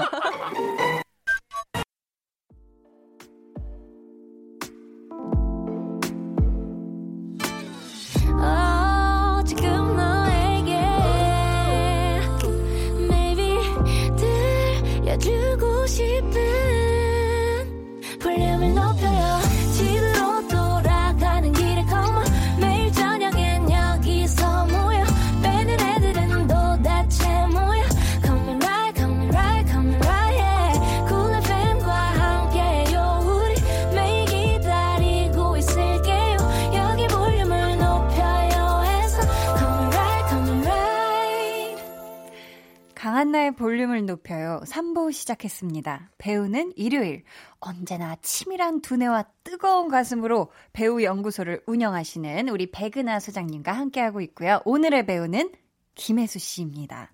A: 볼륨을 높여요. 3부 시작했습니다. 배우는 일요일. 언제나 치밀한 두뇌와 뜨거운 가슴으로 배우 연구소를 운영하시는 우리 백은하 소장님과 함께하고 있고요. 오늘의 배우는 김혜수 씨입니다.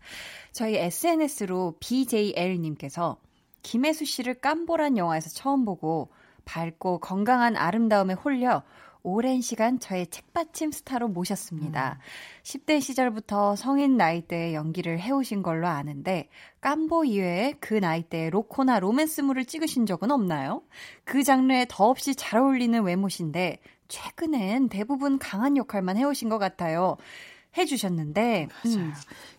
A: 저희 SNS로 BJL님께서 김혜수 씨를 깜보란 영화에서 처음 보고 밝고 건강한 아름다움에 홀려 오랜 시간 저의 책받침 스타로 모셨습니다. 10대 시절부터 성인 나이대에 연기를 해오신 걸로 아는데 깜보 이외에 그 나이대에 로코나 로맨스물을 찍으신 적은 없나요? 그 장르에 더없이 잘 어울리는 외모신데 최근엔 대부분 강한 역할만 해오신 것 같아요. 해주셨는데 음,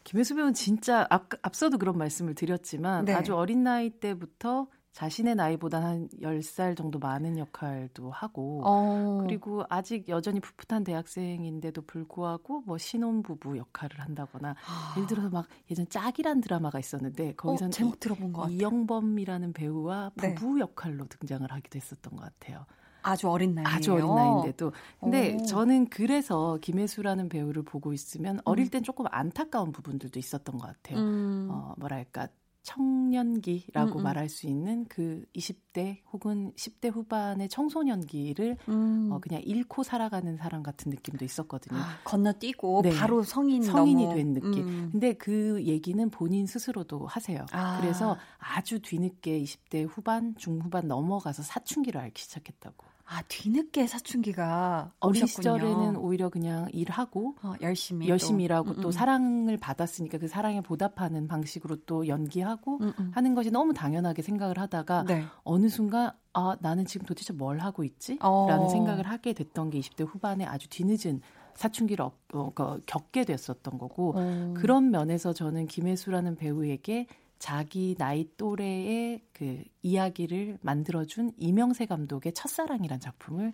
G: 김혜수 배우는 진짜 앞, 앞서도 그런 말씀을 드렸지만
A: 네.
G: 아주 어린 나이 때부터 자신의 나이보다 한 10살 정도 많은 역할도 하고
A: 어,
G: 그리고 아직 여전히 풋풋한 대학생인데도 불구하고 뭐 신혼부부 역할을 한다거나 예를 들어서 막 예전 짝이란 드라마가 있었는데
A: 어,
G: 거기서는
A: 제목 들어본 것 같아요.
G: 이영범이라는 배우와
A: 네.
G: 부부 역할로 등장을 하기도 했었던 것 같아요.
A: 아주 어린 나이에요.
G: 아주 어린 나이인데도. 근데
A: 오.
G: 저는 그래서 김혜수라는 배우를 보고 있으면 어릴
A: 음.
G: 땐 조금 안타까운 부분들도 있었던 것 같아요.
A: 음.
G: 어, 뭐랄까. 청년기라고
A: 음, 음.
G: 말할 수 있는 그 20대 혹은 10대 후반의 청소년기를
A: 음.
G: 어, 그냥 잃고 살아가는 사람 같은 느낌도 있었거든요.
A: 아, 건너뛰고
G: 네.
A: 바로 성인
G: 성인이
A: 넘어.
G: 된 느낌.
A: 음.
G: 근데 그 얘기는 본인 스스로도 하세요.
A: 아.
G: 그래서 아주 뒤늦게 20대 후반, 중후반 넘어가서 사춘기를 앓기 시작했다고.
A: 아 뒤늦게 사춘기가
G: 어린
A: 오셨군요.
G: 시절에는 오히려 그냥 일하고
A: 어, 열심히
G: 열심히
A: 또.
G: 일하고
A: 음,
G: 또
A: 음.
G: 사랑을 받았으니까 그 사랑에 보답하는 방식으로 또 연기하고
A: 음, 음.
G: 하는 것이 너무 당연하게 생각을 하다가
A: 네.
G: 어느 순간 아 나는 지금 도대체 뭘 하고 있지?
A: 어.
G: 라는 생각을 하게 됐던 게 20대 후반에 아주 뒤늦은 사춘기를 어, 어, 그, 겪게 됐었던 거고
A: 어.
G: 그런 면에서 저는 김혜수라는 배우에게 자기 나이 또래의 그 이야기를 만들어준 이명세 감독의 첫사랑이란 작품을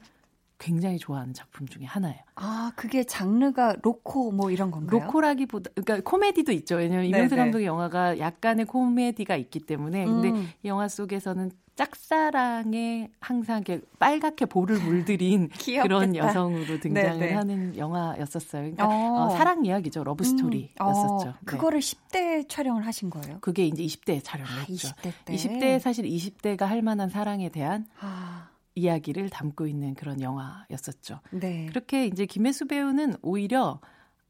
G: 굉장히 좋아하는 작품 중에 하나예요.
A: 아 그게 장르가 로코 뭐 이런 건가요?
G: 로코라기보다 그러니까 코미디도 있죠. 왜냐하면
A: 네네.
G: 이명세 감독의 영화가 약간의 코미디가 있기 때문에 근데
A: 음.
G: 이 영화 속에서는 짝사랑에 항상 이렇게 빨갛게 볼을 물들인. [laughs] 그런 여성으로 등장을
A: 네네.
G: 하는 영화였었어요. 그러니까
A: 어.
G: 어, 사랑 이야기죠. 러브 스토리였었죠.
A: 음, 어,
G: 네.
A: 그거를 10대 촬영을 하신 거예요?
G: 그게 이제 20대 촬영을
A: 아,
G: 했죠.
A: 20대 때.
G: 20대 사실 20대가 할 만한 사랑에 대한
A: 아,
G: 이야기를 담고 있는 그런 영화였었죠.
A: 네.
G: 그렇게 이제 김혜수 배우는 오히려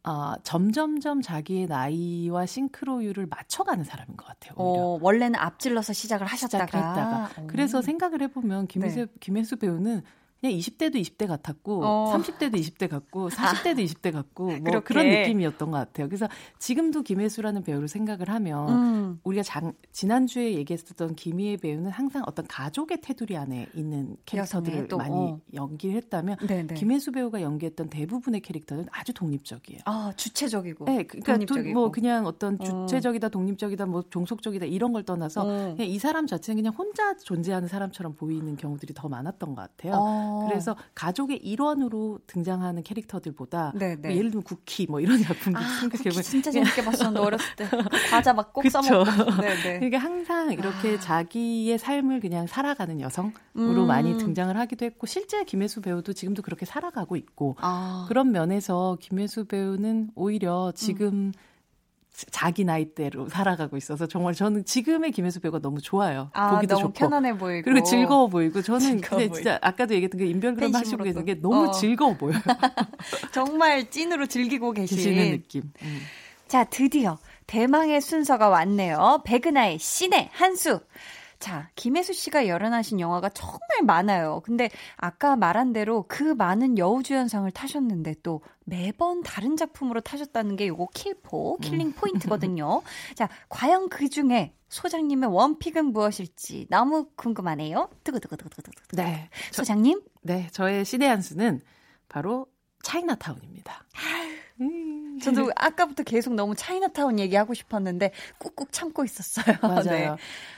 G: 아, 점점점 자기의 나이와 싱크로율을 맞춰가는 사람인 것 같아요. 오히려.
A: 어, 원래는 앞질러서 시작을 하셨다가.
G: 시작을 했다가.
A: 오.
G: 그래서 생각을 해보면 김혜수,
A: 네.
G: 김혜수 배우는 그냥 20대도 20대 같았고
A: 어.
G: 30대도 20대 같고 [laughs] 40대도 20대 같고 뭐. 그런 느낌이었던 것 같아요. 그래서 지금도 김혜수라는 배우를 생각을 하면
A: 음.
G: 우리가 장, 지난주에 얘기했었던 김희애 배우는 항상 어떤 가족의 테두리 안에 있는 캐릭터들을 많이
A: 어.
G: 연기를 했다면
A: 네네.
G: 김혜수 배우가 연기했던 대부분의 캐릭터는 아주 독립적이에요.
A: 아, 주체적이고.
G: 네, 그러니까 또
A: 독립적이고.
G: 뭐 그냥 어떤
A: 어.
G: 주체적이다, 독립적이다, 뭐 종속적이다 이런 걸 떠나서
A: 어.
G: 그냥 이 사람 자체는 그냥 혼자 존재하는 사람처럼 보이는 경우들이 더 많았던 것 같아요.
A: 어.
G: 그래서 가족의 일원으로 등장하는 캐릭터들보다. 뭐 예를 들면 쿠키 뭐 이런 작품들
A: 아,
G: 생각해
A: 쿠키
G: 보면
A: 진짜 재밌게 봤었는데 [laughs] 어렸을 때 과자 막 꼭. 써먹고. 네네.
G: 그러니까 항상 이렇게
A: 아.
G: 자기의 삶을 그냥 살아가는 여성으로
A: 음.
G: 많이 등장을 하기도 했고 실제 김혜수 배우도 지금도 그렇게 살아가고 있고
A: 아,
G: 그런 면에서 김혜수 배우는 오히려 지금 자기 나이대로 살아가고 있어서 정말 저는 지금의 김혜수 배우가 너무 좋아요.
A: 아,
G: 보기도
A: 너무
G: 좋고.
A: 편안해 보이고.
G: 그리고 즐거워 보이고 저는
A: 즐거워
G: 근데 진짜 아까도 얘기했던 그 인별그램 하시고. 계신 게 너무
A: 어.
G: 즐거워 보여요. [laughs]
A: 정말 찐으로 즐기고 계신.
G: 계시는 느낌. 음.
A: 자, 드디어 대망의 순서가 왔네요. 백은하의 신의 한수. 자, 김혜수 씨가 열연하신 영화가 정말 많아요. 근데 아까 말한 대로 그 많은 여우주연상을 타셨는데 또 매번 다른 작품으로 타셨다는 게 요거 킬포, killing point거든요. [laughs] 자, 과연 그 중에 소장님의 one pick은 무엇일지 너무 궁금하네요. 두구두구두구두구.
G: 네. 저,
A: 소장님?
G: 네, 저의 신의 한 수는 바로 차이나타운입니다. 음.
A: 저도 아까부터 계속 너무 차이나타운 얘기하고 싶었는데 꾹꾹 참고 있었어요. [laughs]
G: 맞아요.
A: 네.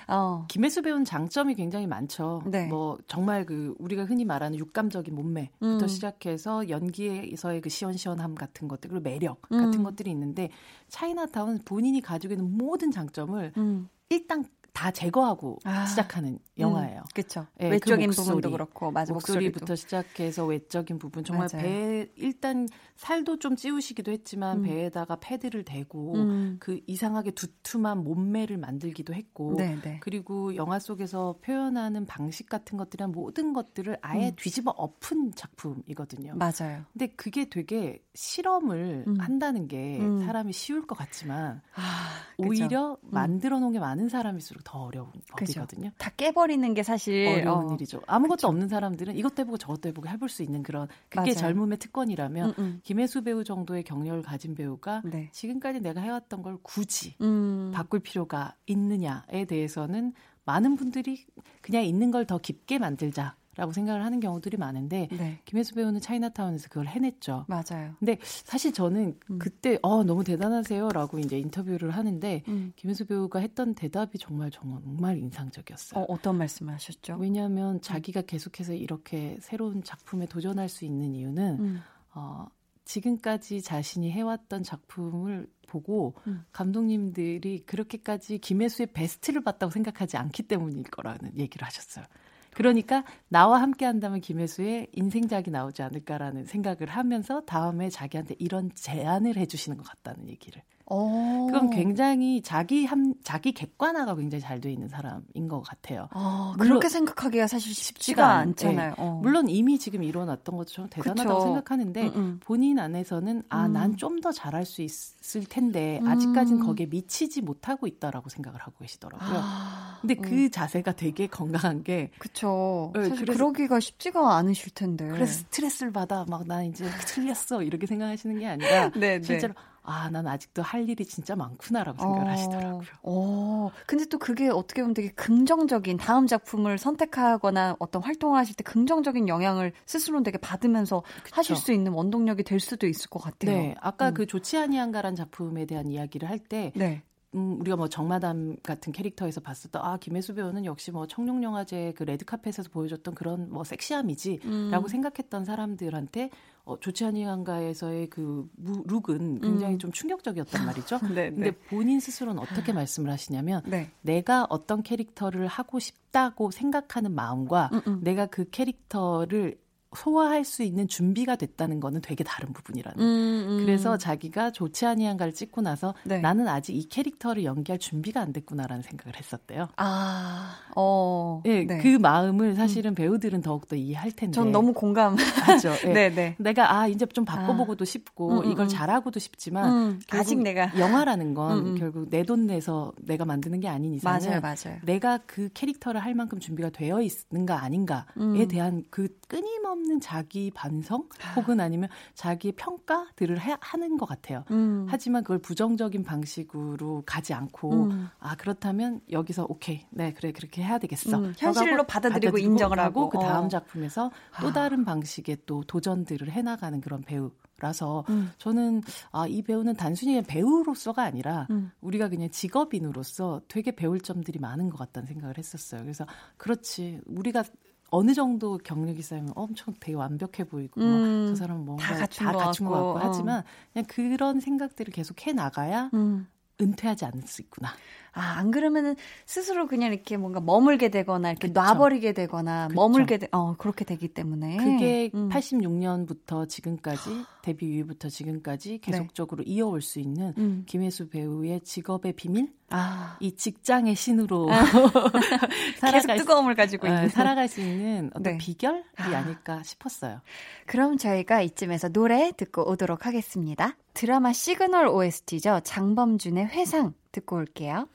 A: 어.
G: 김혜수 배우는 장점이 굉장히 많죠.
A: 네.
G: 뭐 정말 그 우리가 흔히 말하는 육감적인 몸매부터
A: 음.
G: 시작해서 연기에서의 그 시원시원함 같은 것들 그리고 매력
A: 음.
G: 같은 것들이 있는데 차이나타운 본인이 가지고 있는 모든 장점을
A: 음.
G: 일단 다 제거하고
A: 아.
G: 시작하는 영화예요.
A: 그렇죠.
G: 예,
A: 외적인
G: 그 목소리,
A: 부분도 그렇고 맞아
G: 목소리부터
A: 목소리도.
G: 시작해서 외적인 부분 정말
A: 맞아요.
G: 배 일단 살도 좀 찌우시기도 했지만
A: 음.
G: 배에다가 패드를 대고
A: 음.
G: 그 이상하게 두툼한 몸매를 만들기도 했고
A: 네, 네.
G: 그리고 영화 속에서 표현하는 방식 같은 것들이랑 모든 것들을 아예
A: 음.
G: 뒤집어 엎은 작품이거든요.
A: 맞아요.
G: 근데 그게 되게 실험을
A: 음.
G: 한다는 게
A: 음.
G: 사람이 쉬울 것 같지만
A: 아.
G: 오히려
A: 음.
G: 만들어 놓은 게 많은 사람일수록 더 어려운
A: 그죠.
G: 법이거든요.
A: 다 깨버 리는 게 사실
G: 어려운
A: 어.
G: 일이죠. 아무것도 없는 사람들은 이것도 해보고 저것도 해보고 해볼 수 있는 그런 그게
A: 맞아요.
G: 젊음의 특권이라면
A: 음, 음.
G: 김혜수 배우 정도의 경력을 가진 배우가
A: 네.
G: 지금까지 내가 해왔던 걸 굳이
A: 음.
G: 바꿀 필요가 있느냐에 대해서는 많은 분들이 그냥 있는 걸 더 깊게 만들자 라고 생각을 하는 경우들이 많은데
A: 네.
G: 김혜수 배우는 차이나타운에서 그걸 해냈죠.
A: 맞아요.
G: 근데 사실 저는
A: 음.
G: 그때 어 너무 대단하세요라고 이제 인터뷰를 하는데
A: 음.
G: 김혜수 배우가 했던 대답이 정말 정말 인상적이었어요.
A: 어, 어떤 말씀을 하셨죠?
G: 왜냐하면 자기가 계속해서 이렇게 새로운 작품에 도전할 수 있는 이유는
A: 음.
G: 어, 지금까지 자신이 해왔던 작품을 보고
A: 음.
G: 감독님들이 그렇게까지 김혜수의 베스트를 봤다고 생각하지 않기 때문일 거라는 얘기를 하셨어요. 그러니까 나와 함께 한다면 김혜수의 인생작이 나오지 않을까라는 생각을 하면서 다음에 자기한테 이런 제안을 해주시는 것 같다는 얘기를.
A: 어.
G: 그건 굉장히 자기 함, 자기 객관화가 굉장히 잘 돼 있는 사람인 것 같아요.
A: 아,
G: 물론-
A: 그렇게 생각하기가 사실 쉽지가
G: 않-
A: 않잖아요. 어.
G: 물론 이미 지금 일어났던 것처럼 대단하다고
A: 그쵸.
G: 생각하는데
A: 음, 음.
G: 본인 안에서는 아,
A: 음.
G: 난좀 더 잘할 수 있을 텐데
A: 음.
G: 아직까지는 거기에 미치지 못하고 있다라고 생각을 하고 계시더라고요.
A: 아,
G: 근데
A: 음.
G: 그 자세가 되게 건강한 게
A: 그쵸.
G: 네,
A: 사실
G: 그래서-
A: 그러기가 쉽지가 않으실 텐데.
G: 그래서 스트레스를 받아 막 나 이제 틀렸어 이렇게 생각하시는 게 아니라 [laughs]
A: 네, 네.
G: 실제로 아, 난 아직도 할 일이 진짜 많구나라고 생각을
A: 어,
G: 하시더라고요.
A: 어, 근데 또 그게 어떻게 보면 되게 긍정적인 다음 작품을 선택하거나 어떤 활동을 하실 때 긍정적인 영향을 스스로 되게 받으면서 하실 수 있는 원동력이 될 수도 있을 것 같아요.
G: 네, 아까
A: 음.
G: 그 좋지 아니한가란 작품에 대한 이야기를 할때
A: 네.
G: 음, 우리가 뭐 정마담 같은 캐릭터에서 봤었던 아 김혜수 배우는 역시 뭐 청룡 영화제 그 레드 카펫에서 보여줬던 그런 뭐 섹시함이지라고
A: 음.
G: 생각했던 사람들한테 어, 좋지 아니한가에서의 그 무, 룩은 굉장히
A: 음.
G: 좀 충격적이었단 말이죠. [laughs]
A: 네,
G: 근데
A: 네.
G: 본인 스스로는 어떻게 말씀을 하시냐면
A: 네.
G: 내가 어떤 캐릭터를 하고 싶다고 생각하는 마음과
A: 음, 음.
G: 내가 그 캐릭터를 소화할 수 있는 준비가 됐다는 거는 되게 다른 부분이라는.
A: 음, 음.
G: 그래서 자기가 좋지 아니한가를 찍고 나서
A: 네.
G: 나는 아직 이 캐릭터를 연기할 준비가 안 됐구나라는 생각을 했었대요.
A: 아, 어.
G: 예,
A: 네. 음.
G: 그 마음을 사실은 배우들은 더욱더 이해할 텐데.
A: 전 너무 공감하죠.
G: 예. [laughs]
A: 네, 네.
G: 내가 아 이제 좀 바꿔보고도 싶고
A: 음, 음,
G: 이걸
A: 음.
G: 잘하고도 싶지만
A: 음, 아직 내가
G: 영화라는 건
A: 음, 음.
G: 결국 내 돈 내서 내가 만드는 게 아닌 이상은
A: 맞아요, 맞아요.
G: 내가 그 캐릭터를 할 만큼 준비가 되어 있는가 아닌가에
A: 음.
G: 대한 그 끊임없는 자기 반성 혹은 아니면 자기 평가들을 해- 하는 것 같아요.
A: 음.
G: 하지만 그걸 부정적인 방식으로 가지 않고
A: 음.
G: 아 그렇다면 여기서 오케이 네 그래 그렇게 해야 되겠어
A: 음, 현실로
G: 하고
A: 받아들이고 인정을 하고.
G: 그 다음
A: 어.
G: 작품에서 또 다른 방식의 또 도전들을 해나가는 그런 배우 라서
A: 음.
G: 저는 아 이 배우는 단순히 배우로서가 아니라
A: 음.
G: 우리가 그냥 직업인으로서 되게 배울 점들이 많은 것 같다는 생각을 했었어요. 그래서 그렇지 우리가 어느 정도 경력이 쌓이면 엄청 되게 완벽해 보이고
A: 음.
G: 막저 사람은 뭔가
A: 다 갖춘 것
G: 갖춘 것
A: 같고,
G: 같고
A: 어.
G: 하지만 그냥 그런 생각들을 계속 해 나가야
A: 음.
G: 은퇴하지 않을 수 있구나.
A: 아, 안 그러면은 스스로 그냥 이렇게 뭔가 머물게 되거나 이렇게
G: 그쵸.
A: 놔버리게 되거나
G: 그쵸.
A: 머물게 되, 어, 그렇게 되기 때문에.
G: 그게
A: 음.
G: 86년부터 지금까지 [gasps] 데뷔 이후부터 지금까지 계속적으로 이어올 수 있는
A: 네. 음.
G: 김혜수 배우의 직업의 비밀,
A: 아,
G: 이 직장의 신으로 [laughs]
A: 계속
G: 살아갈 수-
A: 뜨거움을 가지고
G: 어,
A: 있는.
G: 살아갈 수 있는 어떤
A: 네.
G: 비결이
A: 아.
G: 아닐까 싶었어요.
A: 그럼 저희가 이쯤에서 노래 듣고 오도록 하겠습니다. 드라마 시그널 OST죠. 장범준의 회상 듣고 올게요.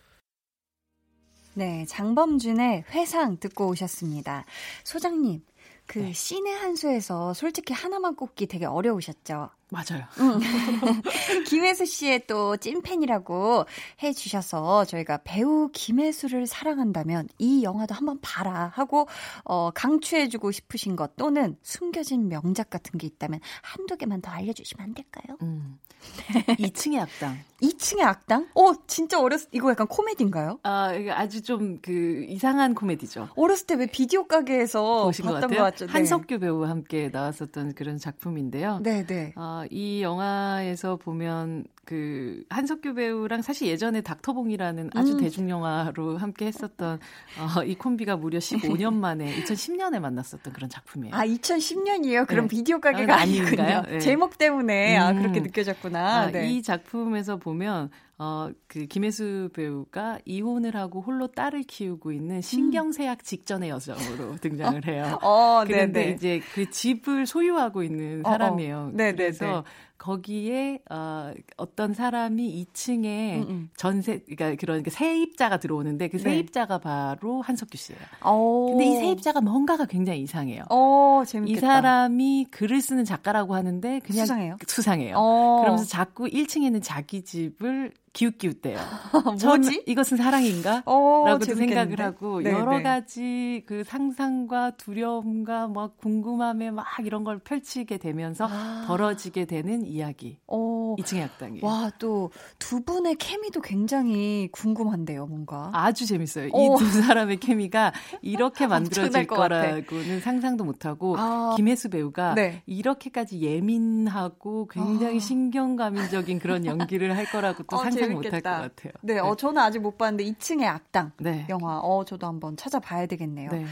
A: 네, 장범준의 회상 듣고 오셨습니다. 소장님, 그
G: 네.
A: 신의 한 수에서 솔직히 하나만 꼽기 되게 어려우셨죠?
G: 맞아요. [laughs]
A: 김혜수 씨의 또 찐팬이라고 해주셔서 저희가 배우 김혜수를 사랑한다면 이 영화도 한번 봐라 하고 어, 강추해주고 싶으신 것 또는 숨겨진 명작 같은 게 있다면 한두 개만 더 알려주시면 안 될까요?
G: 음. [laughs] 2층의 악당.
A: 2층의 악당? 어, 진짜 어렸을 이거 약간 코미디인가요?
G: 아, 아주 좀 그 이상한 코미디죠.
A: 어렸을 때 왜 비디오 가게에서
G: 보신 것
A: 봤던
G: 같아요.
A: 것 같죠? 네.
G: 한석규 배우와 함께 나왔었던 그런 작품인데요.
A: 네, 네.
G: 어, 이 영화에서 보면 그 한석규 배우랑 사실 예전에 닥터봉이라는 아주
A: 음.
G: 대중 영화로 함께 했었던 어, 이 콤비가 무려 15년 만에 [laughs] 2010년에 만났었던 그런 작품이에요.
A: 아, 2010년이에요? 그럼
G: 네.
A: 비디오 가게가
G: 아,
A: 아니군요.
G: 네.
A: 제목 때문에 아,
G: 음.
A: 그렇게 느껴졌구나.
G: 아,
A: 네.
G: 이 작품에서 보면 어, 그 김혜수 배우가 이혼을 하고 홀로 딸을 키우고 있는 신경쇠약 직전의 여성으로 등장을 해요. [laughs]
A: 어, 네,
G: 그런데
A: 네.
G: 이제 그 집을 소유하고 있는
A: 어, 어.
G: 사람이에요.
A: 네, 네,
G: 그래서
A: 네.
G: 거기에 어, 어떤 사람이 2층에
A: 음, 음.
G: 전세 그러니까 그런 그 세입자가 들어오는데 그
A: 네.
G: 세입자가 바로 한석규 씨예요.
A: 어.
G: 근데 이 세입자가 뭔가가 굉장히 이상해요.
A: 어,
G: 이
A: 재밌겠다.
G: 사람이 글을 쓰는 작가라고 하는데 그냥
A: 수상해요?
G: 수상해요.
A: 어.
G: 그러면서 자꾸 1층에 있는 자기 집을 기웃기웃대요. [laughs]
A: 뭐지?
G: 전 이것은 사랑인가?
A: 어,
G: 라고도
A: 재밌겠는데?
G: 생각을 하고
A: 네,
G: 여러
A: 네.
G: 가지 그 상상과 두려움과 막 궁금함에 막 이런 걸 펼치게 되면서
A: 아.
G: 벌어지게 되는 이야기.
A: 어.
G: 2층의 악당이에요.
A: 와, 또 두 분의 케미도 굉장히 궁금한데요, 뭔가.
G: 아주 재밌어요.
A: 어.
G: 이두 사람의 케미가 이렇게 [laughs] 만들어질. 거라고는 상상도 못 하고
A: 아.
G: 김혜수 배우가
A: 네.
G: 이렇게까지 예민하고 굉장히
A: 아.
G: 신경감인적인 그런 연기를 할 거라고 또
A: 어,
G: 상상 못할 것
A: 재밌겠다.
G: 같아요.
A: 네, 어, 저는 아직 못 봤는데 2층의 악당
G: 네.
A: 영화. 어, 저도 한번 찾아봐야 되겠네요.
G: 네.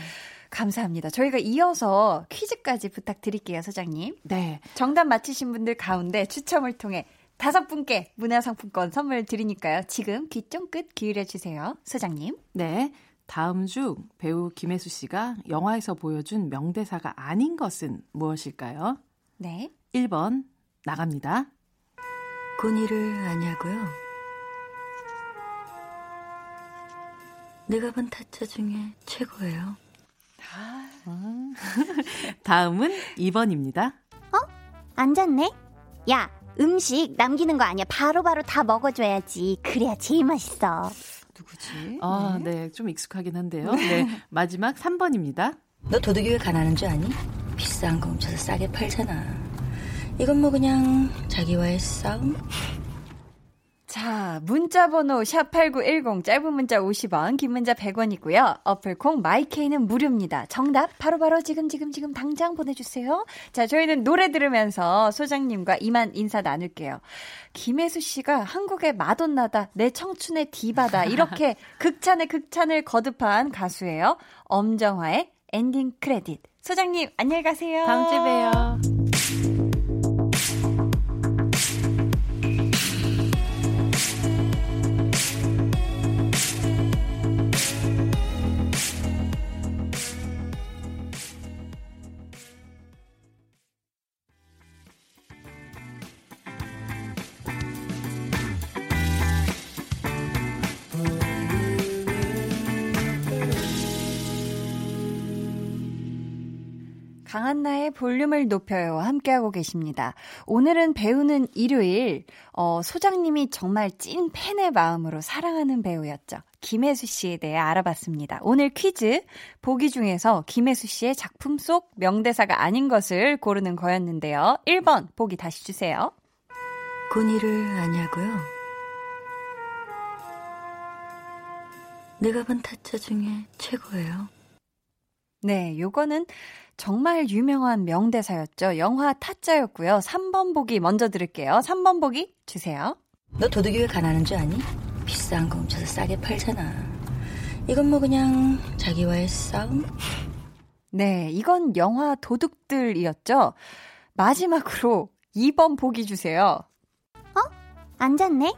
A: 감사합니다. 저희가 이어서 퀴즈까지 부탁드릴게요, 소장님.
G: 네.
A: 정답 맞히신 분들 가운데 추첨을 통해 다섯 분께 문화상품권 선물 드리니까요. 지금 귀 쫑긋 기울여 주세요, 소장님.
G: 네. 다음 중 배우 김혜수 씨가 영화에서 보여준 명대사가 아닌 것은 무엇일까요?
A: 네.
G: 1번 나갑니다.
C: 군이를 아냐고요? 내가 본 타짜 중에 최고예요. [laughs]
G: 다음은 2번입니다.
I: 앉았네? 야, 음식 남기는 거 아니야. 바로 바로 다 먹어줘야지. 그래야 제일 맛있어.
A: 누구지?
G: 아, 네. 좀 익숙하긴 한데요. 네. 마지막 3번입니다.
C: 너 도둑이 왜 가난한 줄 아니? 비싼 거 훔쳐서 싸게 팔잖아. 이건 뭐 그냥 자기와의 싸움?
A: 자, 문자 번호 샵8910 짧은 문자 50원, 긴 문자 100원이고요. 어플 콩 마이케이는 무료입니다. 정답 바로 바로 지금 지금 지금 당장 보내 주세요. 자, 저희는 노래 들으면서 소장님과 이만 인사 나눌게요. 김혜수 씨가 한국의 마돈나다, 내 청춘의 디바다 이렇게 [laughs] 극찬의 극찬을 거듭한 가수예요. 엄정화의 엔딩 크레딧. 소장님, 안녕히 가세요.
G: 다음 주에 봬요.
A: 강한나의 볼륨을 높여요. 함께하고 계십니다. 오늘은 배우는 일요일, 어, 소장님이 정말 찐 팬의 마음으로 사랑하는 배우였죠. 김혜수 씨에 대해 알아봤습니다. 오늘 퀴즈, 보기 중에서 김혜수 씨의 작품 속 명대사가 아닌 것을 고르는 거였는데요. 1번, 보기 다시 주세요.
C: 고니를 아냐고요? 내가 본 타짜 중에 최고예요.
A: 네, 요거는 정말 유명한 명대사였죠. 영화 타짜였고요. 3번 보기 먼저 들을게요. 3번 보기 주세요.
C: 너 도둑이 왜 가난한 줄 아니? 비싼 거 훔쳐서 싸게 팔잖아. 이건 뭐 그냥 자기와의 싸움?
A: 네, 이건 영화 도둑들이었죠. 마지막으로 2번 보기 주세요.
I: 앉았네?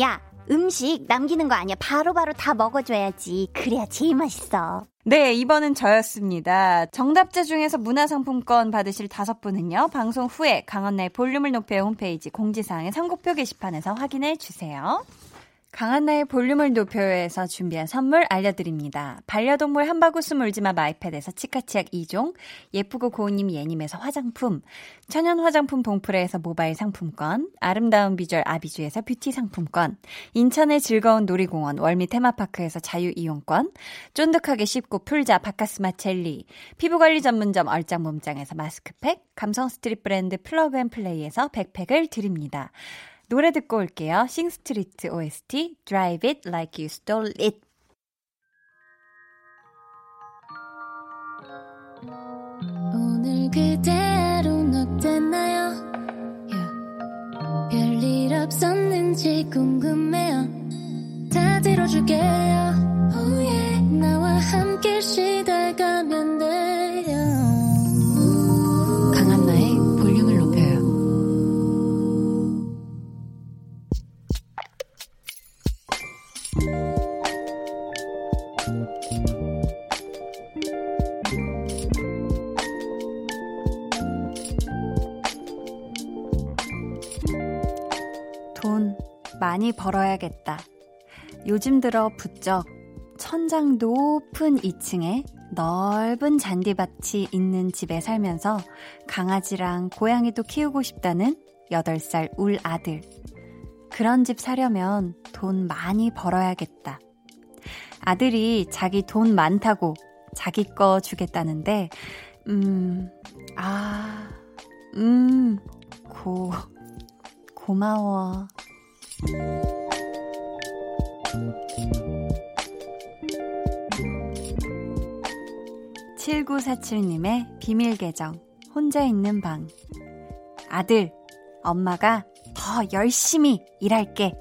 I: 야, 음식 남기는 거 아니야. 바로 바로 다 먹어줘야지. 그래야 제일 맛있어.
A: 네, 2번은 저였습니다. 정답자 중에서 문화상품권 받으실 다섯 분은요, 방송 후에 강한나의 볼륨을 높여 홈페이지 공지사항의 선곡표 게시판에서 확인해 주세요. 강한나의 볼륨을 높여요에서 준비한 선물 알려드립니다. 반려동물 한바구스 물지마 마이패드에서 치카치약 2종, 예쁘고 고운님 예님에서 화장품, 천연 화장품 봉프레에서 모바일 상품권, 아름다운 비주얼 아비주에서 뷰티 상품권, 인천의 즐거운 놀이공원 월미 테마파크에서 자유이용권, 쫀득하게 씹고 풀자 박카스맛 젤리, 피부관리 전문점 얼짱 몸짱에서 마스크팩, 감성 street 브랜드 플러그앤플레이에서 백팩을 드립니다. 노래 듣고 올게요. 싱스트리트 OST Drive It Like You Stole It.
H: 오늘 그대로는 어땠나요? Yeah. 별일 없었는지 궁금해요. 다 들어줄게요. Oh yeah.
A: 많이 벌어야겠다. 요즘 들어 부쩍 천장 높은 2층에 넓은 잔디밭이 있는 집에 살면서 강아지랑 고양이도 키우고 싶다는 8살 울 아들. 그런 집 사려면 돈 많이 벌어야겠다. 아들이 자기 돈 많다고 자기 거 주겠다는데, 음, 아, 음, 고, 고마워. 7947님의 비밀 계정, 혼자 있는 방. 아들, 엄마가 더 열심히 일할게.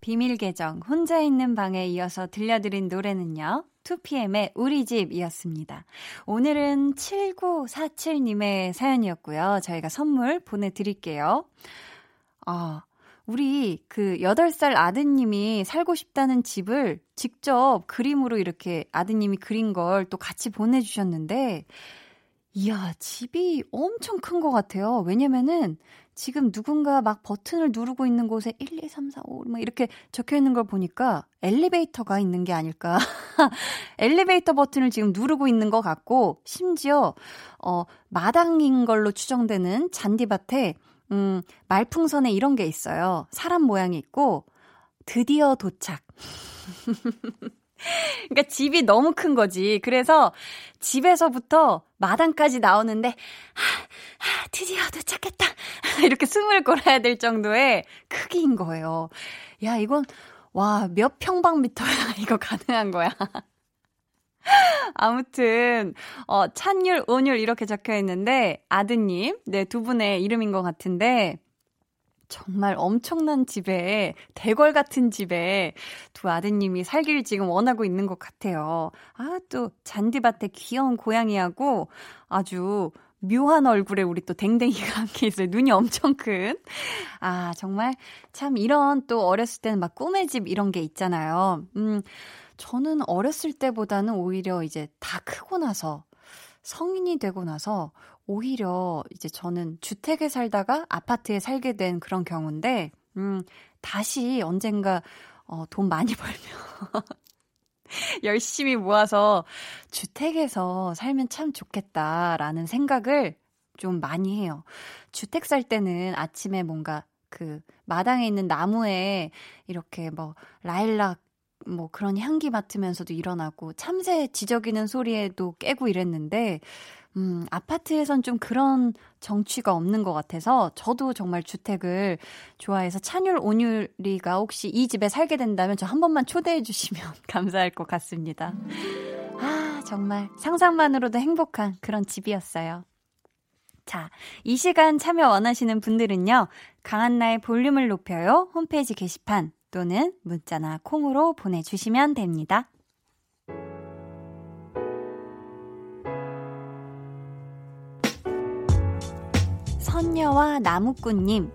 A: 비밀 계정, 혼자 있는 방에 이어서 들려드린 노래는요. 2PM의 우리 집이었습니다. 오늘은 7947님의 사연이었고요. 저희가 선물 보내드릴게요. 아, 우리 그 8살 아드님이 살고 싶다는 집을 직접 그림으로 이렇게 아드님이 그린 걸 또 같이 보내주셨는데, 이야, 집이 엄청 큰 것 같아요. 왜냐면은 지금 누군가 막 버튼을 누르고 있는 곳에 1, 2, 3, 4, 5, 막 이렇게 적혀 있는 걸 보니까 엘리베이터가 있는 게 아닐까. [laughs] 엘리베이터 버튼을 지금 누르고 있는 것 같고, 심지어, 어, 마당인 걸로 추정되는 잔디밭에, 음, 말풍선에 이런 게 있어요. 사람 모양이 있고, 드디어 도착. [laughs] 그러니까 집이 너무 큰 거지. 그래서 집에서부터 마당까지 나오는데 하, 하, 드디어 도착했다. [laughs] 이렇게 숨을 골아야 될 정도의 크기인 거예요. 야, 이건 와, 몇 평방미터야 [laughs] 이거 가능한 거야. [laughs] 아무튼 어 찬율, 온율 이렇게 적혀 있는데 아드님, 네, 두 분의 이름인 것 같은데 정말 엄청난 집에, 대궐 같은 집에 두 아드님이 살기를 지금 원하고 있는 것 같아요. 아, 또 잔디밭에 귀여운 고양이하고 아주 묘한 얼굴에 우리 또 댕댕이가 함께 있어요. 눈이 엄청 큰. 아, 정말 참 이런 또 어렸을 때는 막 꿈의 집 이런 게 있잖아요. 음, 저는 어렸을 때보다는 오히려 이제 다 크고 나서 성인이 되고 나서 오히려 이제 저는 주택에 살다가 아파트에 살게 된 그런 경우인데, 음, 다시 언젠가, 어, 돈 많이 [laughs] 벌면 열심히 모아서 주택에서 살면 참 좋겠다라는 생각을 좀 많이 해요. 주택 살 때는 아침에 뭔가 그 마당에 있는 나무에 이렇게 뭐 라일락 뭐 그런 향기 맡으면서도 일어나고 참새 지저귀는 소리에도 깨고 이랬는데 음, 아파트에선 좀 그런 정취가 없는 것 같아서 저도 정말 주택을 좋아해서 찬율 온율이가 혹시 이 집에 살게 된다면 저 한 번만 초대해 주시면 [laughs] 감사할 것 같습니다. 아, 정말 상상만으로도 행복한 그런 집이었어요. 자, 이 시간 참여 원하시는 분들은요, 강한나의 볼륨을 높여요 홈페이지 게시판 또는 문자나 콩으로 보내주시면 됩니다. 선녀와 나무꾼님,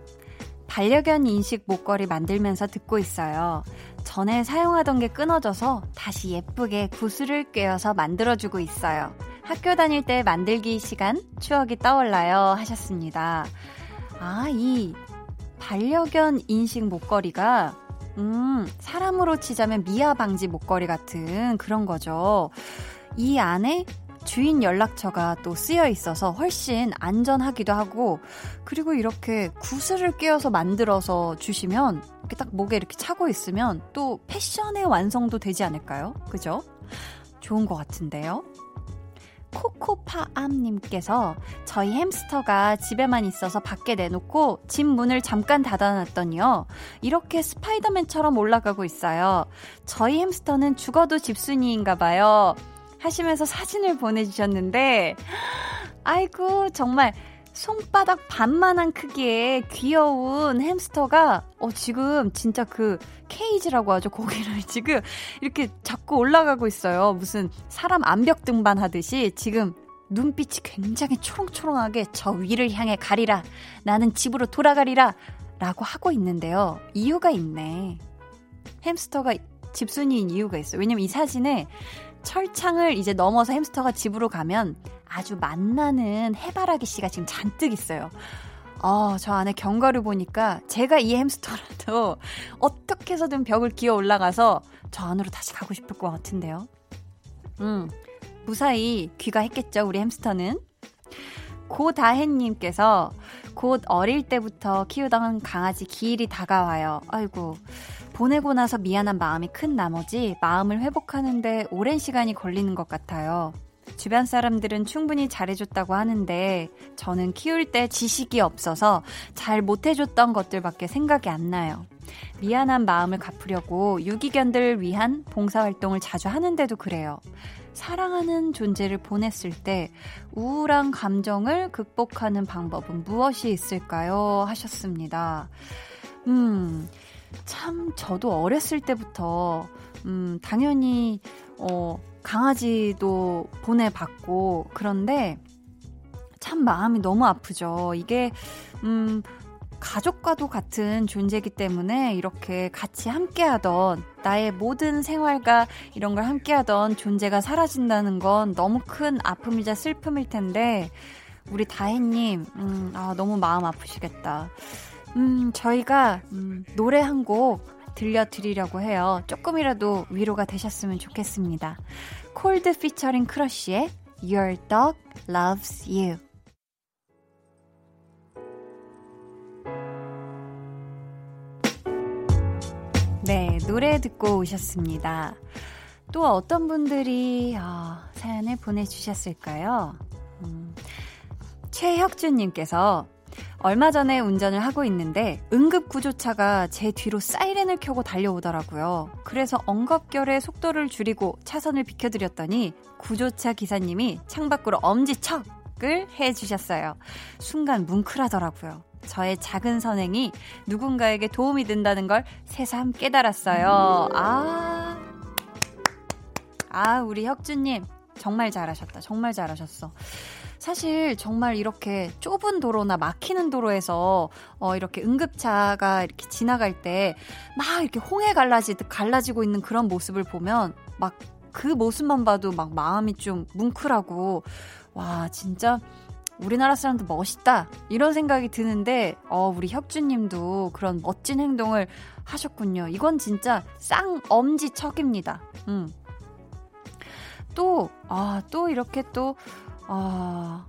A: 반려견 인식 목걸이 만들면서 듣고 있어요. 전에 사용하던 게 끊어져서 다시 예쁘게 구슬을 꿰어서 만들어주고 있어요. 학교 다닐 때 만들기 시간 추억이 떠올라요 하셨습니다. 아, 이 반려견 인식 목걸이가 음, 사람으로 치자면 미아 방지 목걸이 같은 그런 거죠. 이 안에 주인 연락처가 또 쓰여 있어서 훨씬 안전하기도 하고, 그리고 이렇게 구슬을 끼워서 만들어서 주시면, 이렇게 딱 목에 이렇게 차고 있으면 또 패션의 완성도 되지 않을까요? 그죠? 좋은 것 같은데요? 코코파암님께서 저희 햄스터가 집에만 있어서 밖에 내놓고 집 문을 잠깐 닫아놨더니요. 이렇게 스파이더맨처럼 올라가고 있어요. 저희 햄스터는 죽어도 집순이인가 봐요. 하시면서 사진을 보내주셨는데, 아이고, 정말 손바닥 반만한 크기의 귀여운 햄스터가, 어, 지금 진짜 그 케이지라고 하죠. 고기를 [laughs] 지금 이렇게 자꾸 올라가고 있어요. 무슨 사람 암벽 등반 하듯이 지금 눈빛이 굉장히 초롱초롱하게 저 위를 향해 가리라. 나는 집으로 돌아가리라. 라고 하고 있는데요. 이유가 있네. 햄스터가 집순이인 이유가 있어요. 왜냐면 이 사진에 철창을 이제 넘어서 햄스터가 집으로 가면 아주 만나는 해바라기 씨가 지금 잔뜩 있어요. 어, 저 안에 견과류 보니까 제가 이 햄스터라도 [laughs] 어떻게 해서든 벽을 기어 올라가서 저 안으로 다시 가고 싶을 것 같은데요. 음, 무사히 귀가했겠죠, 우리 햄스터는. 고다혜님께서 곧 어릴 때부터 키우던 강아지 기일이 다가와요. 아이고. 보내고 나서 미안한 마음이 큰 나머지 마음을 회복하는데 오랜 시간이 걸리는 것 같아요. 주변 사람들은 충분히 잘해줬다고 하는데 저는 키울 때 지식이 없어서 잘 못해줬던 것들밖에 생각이 안 나요. 미안한 마음을 갚으려고 유기견들을 위한 봉사활동을 자주 하는데도 그래요. 사랑하는 존재를 보냈을 때 우울한 감정을 극복하는 방법은 무엇이 있을까요? 하셨습니다. 음, 참, 저도 어렸을 때부터, 음, 당연히, 어, 강아지도 보내봤고, 그런데 참 마음이 너무 아프죠. 이게, 음, 가족과도 같은 존재이기 때문에 이렇게 같이 함께하던 나의 모든 생활과 이런 걸 함께하던 존재가 사라진다는 건 너무 큰 아픔이자 슬픔일 텐데 우리 다혜님 음, 아, 너무 마음 아프시겠다. 음, 저희가 음, 노래 한곡 들려드리려고 해요. 조금이라도 위로가 되셨으면 좋겠습니다. 콜드 피처링 크러쉬의 Your Dog Loves You. 네, 노래 듣고 오셨습니다. 또 어떤 분들이 어, 사연을 보내주셨을까요? 음, 최혁준님께서 얼마 전에 운전을 하고 있는데 응급구조차가 제 뒤로 사이렌을 켜고 달려오더라고요. 그래서 엉겁결에 속도를 줄이고 차선을 비켜드렸더니 구조차 기사님이 창밖으로 엄지척을 해주셨어요. 순간 뭉클하더라고요. 저의 작은 선행이 누군가에게 도움이 된다는 걸 새삼 깨달았어요. 아. 아, 우리 혁주님. 정말 잘하셨다. 정말 잘하셨어. 사실 정말 이렇게 좁은 도로나 막히는 도로에서 어 이렇게 응급차가 이렇게 지나갈 때 막 이렇게 홍해 갈라지듯 갈라지고 있는 그런 모습을 보면 막 그 모습만 봐도 막 마음이 좀 뭉클하고 와 진짜 우리나라 사람들 멋있다 이런 생각이 드는데 어 우리 혁주님도 그런 멋진 행동을 하셨군요. 이건 진짜 쌍엄지척입니다. 음. 또, 아, 또 이렇게 또, 아,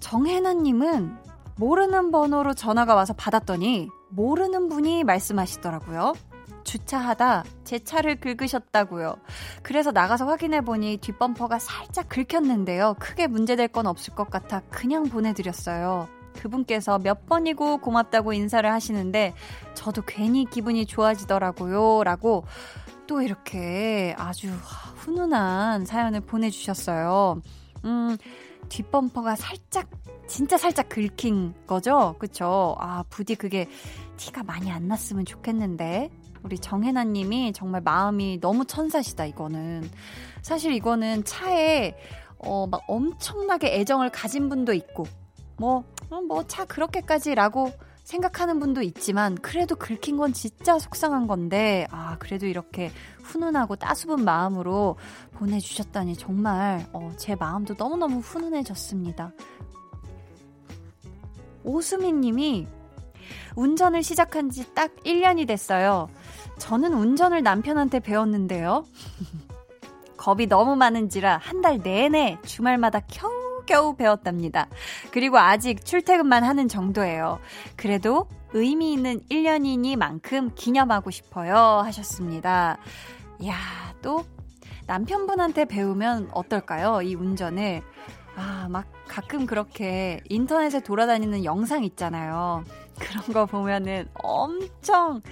A: 정혜나님은 모르는 번호로 전화가 와서 받았더니 모르는 분이 말씀하시더라고요. 주차하다 제 차를 긁으셨다고요. 그래서 나가서 확인해 보니 뒷범퍼가 살짝 긁혔는데요. 크게 문제될 건 없을 것 같아 그냥 보내드렸어요. 그분께서 몇 번이고 고맙다고 인사를 하시는데 저도 괜히 기분이 좋아지더라고요. 라고 또 이렇게 아주 훈훈한 사연을 보내주셨어요. 음, 뒷범퍼가 살짝, 진짜 살짝 긁힌 거죠? 그쵸? 아, 부디 그게 티가 많이 안 났으면 좋겠는데. 우리 정혜나 님이 정말 마음이 너무 천사시다, 이거는. 사실 이거는 차에, 어, 막 엄청나게 애정을 가진 분도 있고, 뭐, 어, 뭐, 차 그렇게까지라고 생각하는 분도 있지만 그래도 긁힌 건 진짜 속상한 건데 아 그래도 이렇게 훈훈하고 따스분 마음으로 보내주셨다니 정말 어, 제 마음도 너무너무 훈훈해졌습니다. 오수민 님이 운전을 시작한 지 딱 1년이 됐어요. 저는 운전을 남편한테 배웠는데요. [laughs] 겁이 너무 많은지라 한 달 내내 주말마다 겨우 겨우 배웠답니다. 그리고 아직 출퇴근만 하는 정도예요. 그래도 의미 있는 1년이니만큼 기념하고 싶어요. 하셨습니다. 야, 또 남편분한테 배우면 어떨까요? 이 운전을. 아, 막 가끔 그렇게 인터넷에 돌아다니는 영상 있잖아요. 그런 거 보면은 엄청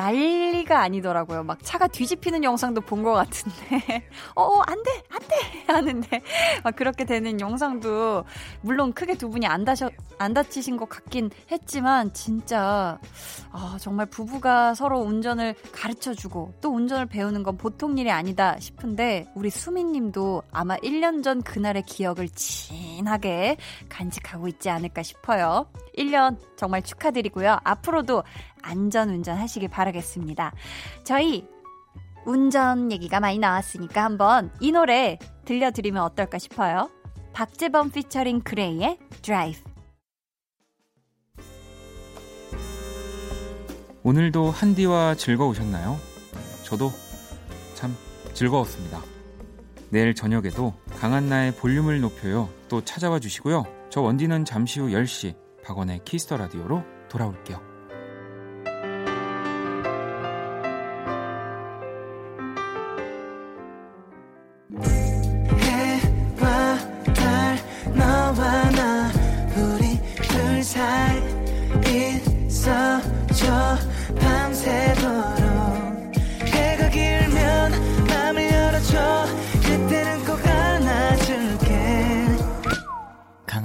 A: 난리가 아니더라고요. 막 차가 뒤집히는 영상도 본 것 같은데, [laughs] 어, 어, 안 돼! 안 돼! [laughs] 하는데, 막 그렇게 되는 영상도, 물론 크게 두 분이 안 다셔, 안 다치신 것 같긴 했지만, 진짜, 아, 정말 부부가 서로 운전을 가르쳐 주고, 또 운전을 배우는 건 보통 일이 아니다 싶은데, 우리 수민 님도 아마 1년 전 그날의 기억을 진하게 간직하고 있지 않을까 싶어요. 1년 정말 축하드리고요. 앞으로도 안전 운전하시길 바라겠습니다. 저희 운전 얘기가 많이 나왔으니까 한번 이 노래 들려드리면 어떨까 싶어요. 박재범 피처링 그레이의 드라이브.
J: 오늘도 한디와 즐거우셨나요? 저도 참 즐거웠습니다. 내일 저녁에도 강한나의 볼륨을 높여요. 또 찾아와 주시고요. 저 원디는 잠시 후 10시 박원의 키스 더 라디오로 돌아올게요.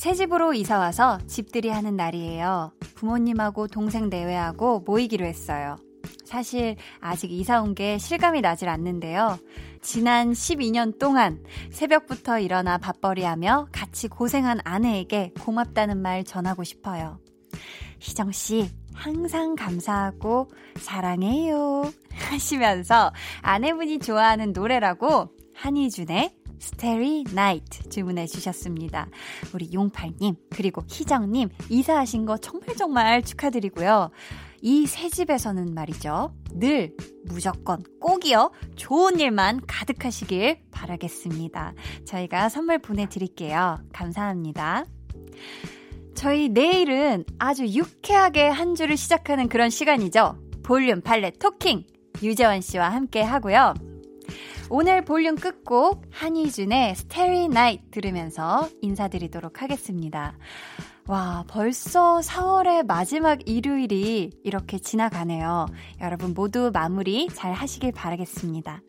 A: 새 집으로 이사 와서 집들이 하는 날이에요. 부모님하고 동생 내외하고 모이기로 했어요. 사실 아직 이사 온 게 실감이 나질 않는데요. 지난 12년 동안 새벽부터 일어나 밥벌이 하며 같이 고생한 아내에게 고맙다는 말 전하고 싶어요. 희정 씨, 항상 감사하고 사랑해요. [laughs] 하시면서 아내분이 좋아하는 노래라고 한희준의 스테리 나이트 주문해 주셨습니다. 우리 용팔님, 그리고 희정님, 이사하신 거 정말 정말 축하드리고요. 이 새 집에서는 말이죠. 늘 무조건 꼭이요. 좋은 일만 가득하시길 바라겠습니다. 저희가 선물 보내드릴게요. 감사합니다. 저희 내일은 아주 유쾌하게 한 주를 시작하는 그런 시간이죠. 볼륨 발레 토킹 유재원 씨와 함께 하고요. 오늘 볼륨 끝곡 한희준의 Starry Night 들으면서 인사드리도록 하겠습니다. 와, 벌써 4월의 마지막 일요일이 이렇게 지나가네요. 여러분 모두 마무리 잘 하시길 바라겠습니다.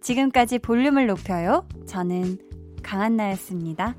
A: 지금까지 볼륨을 높여요. 저는 강한나였습니다.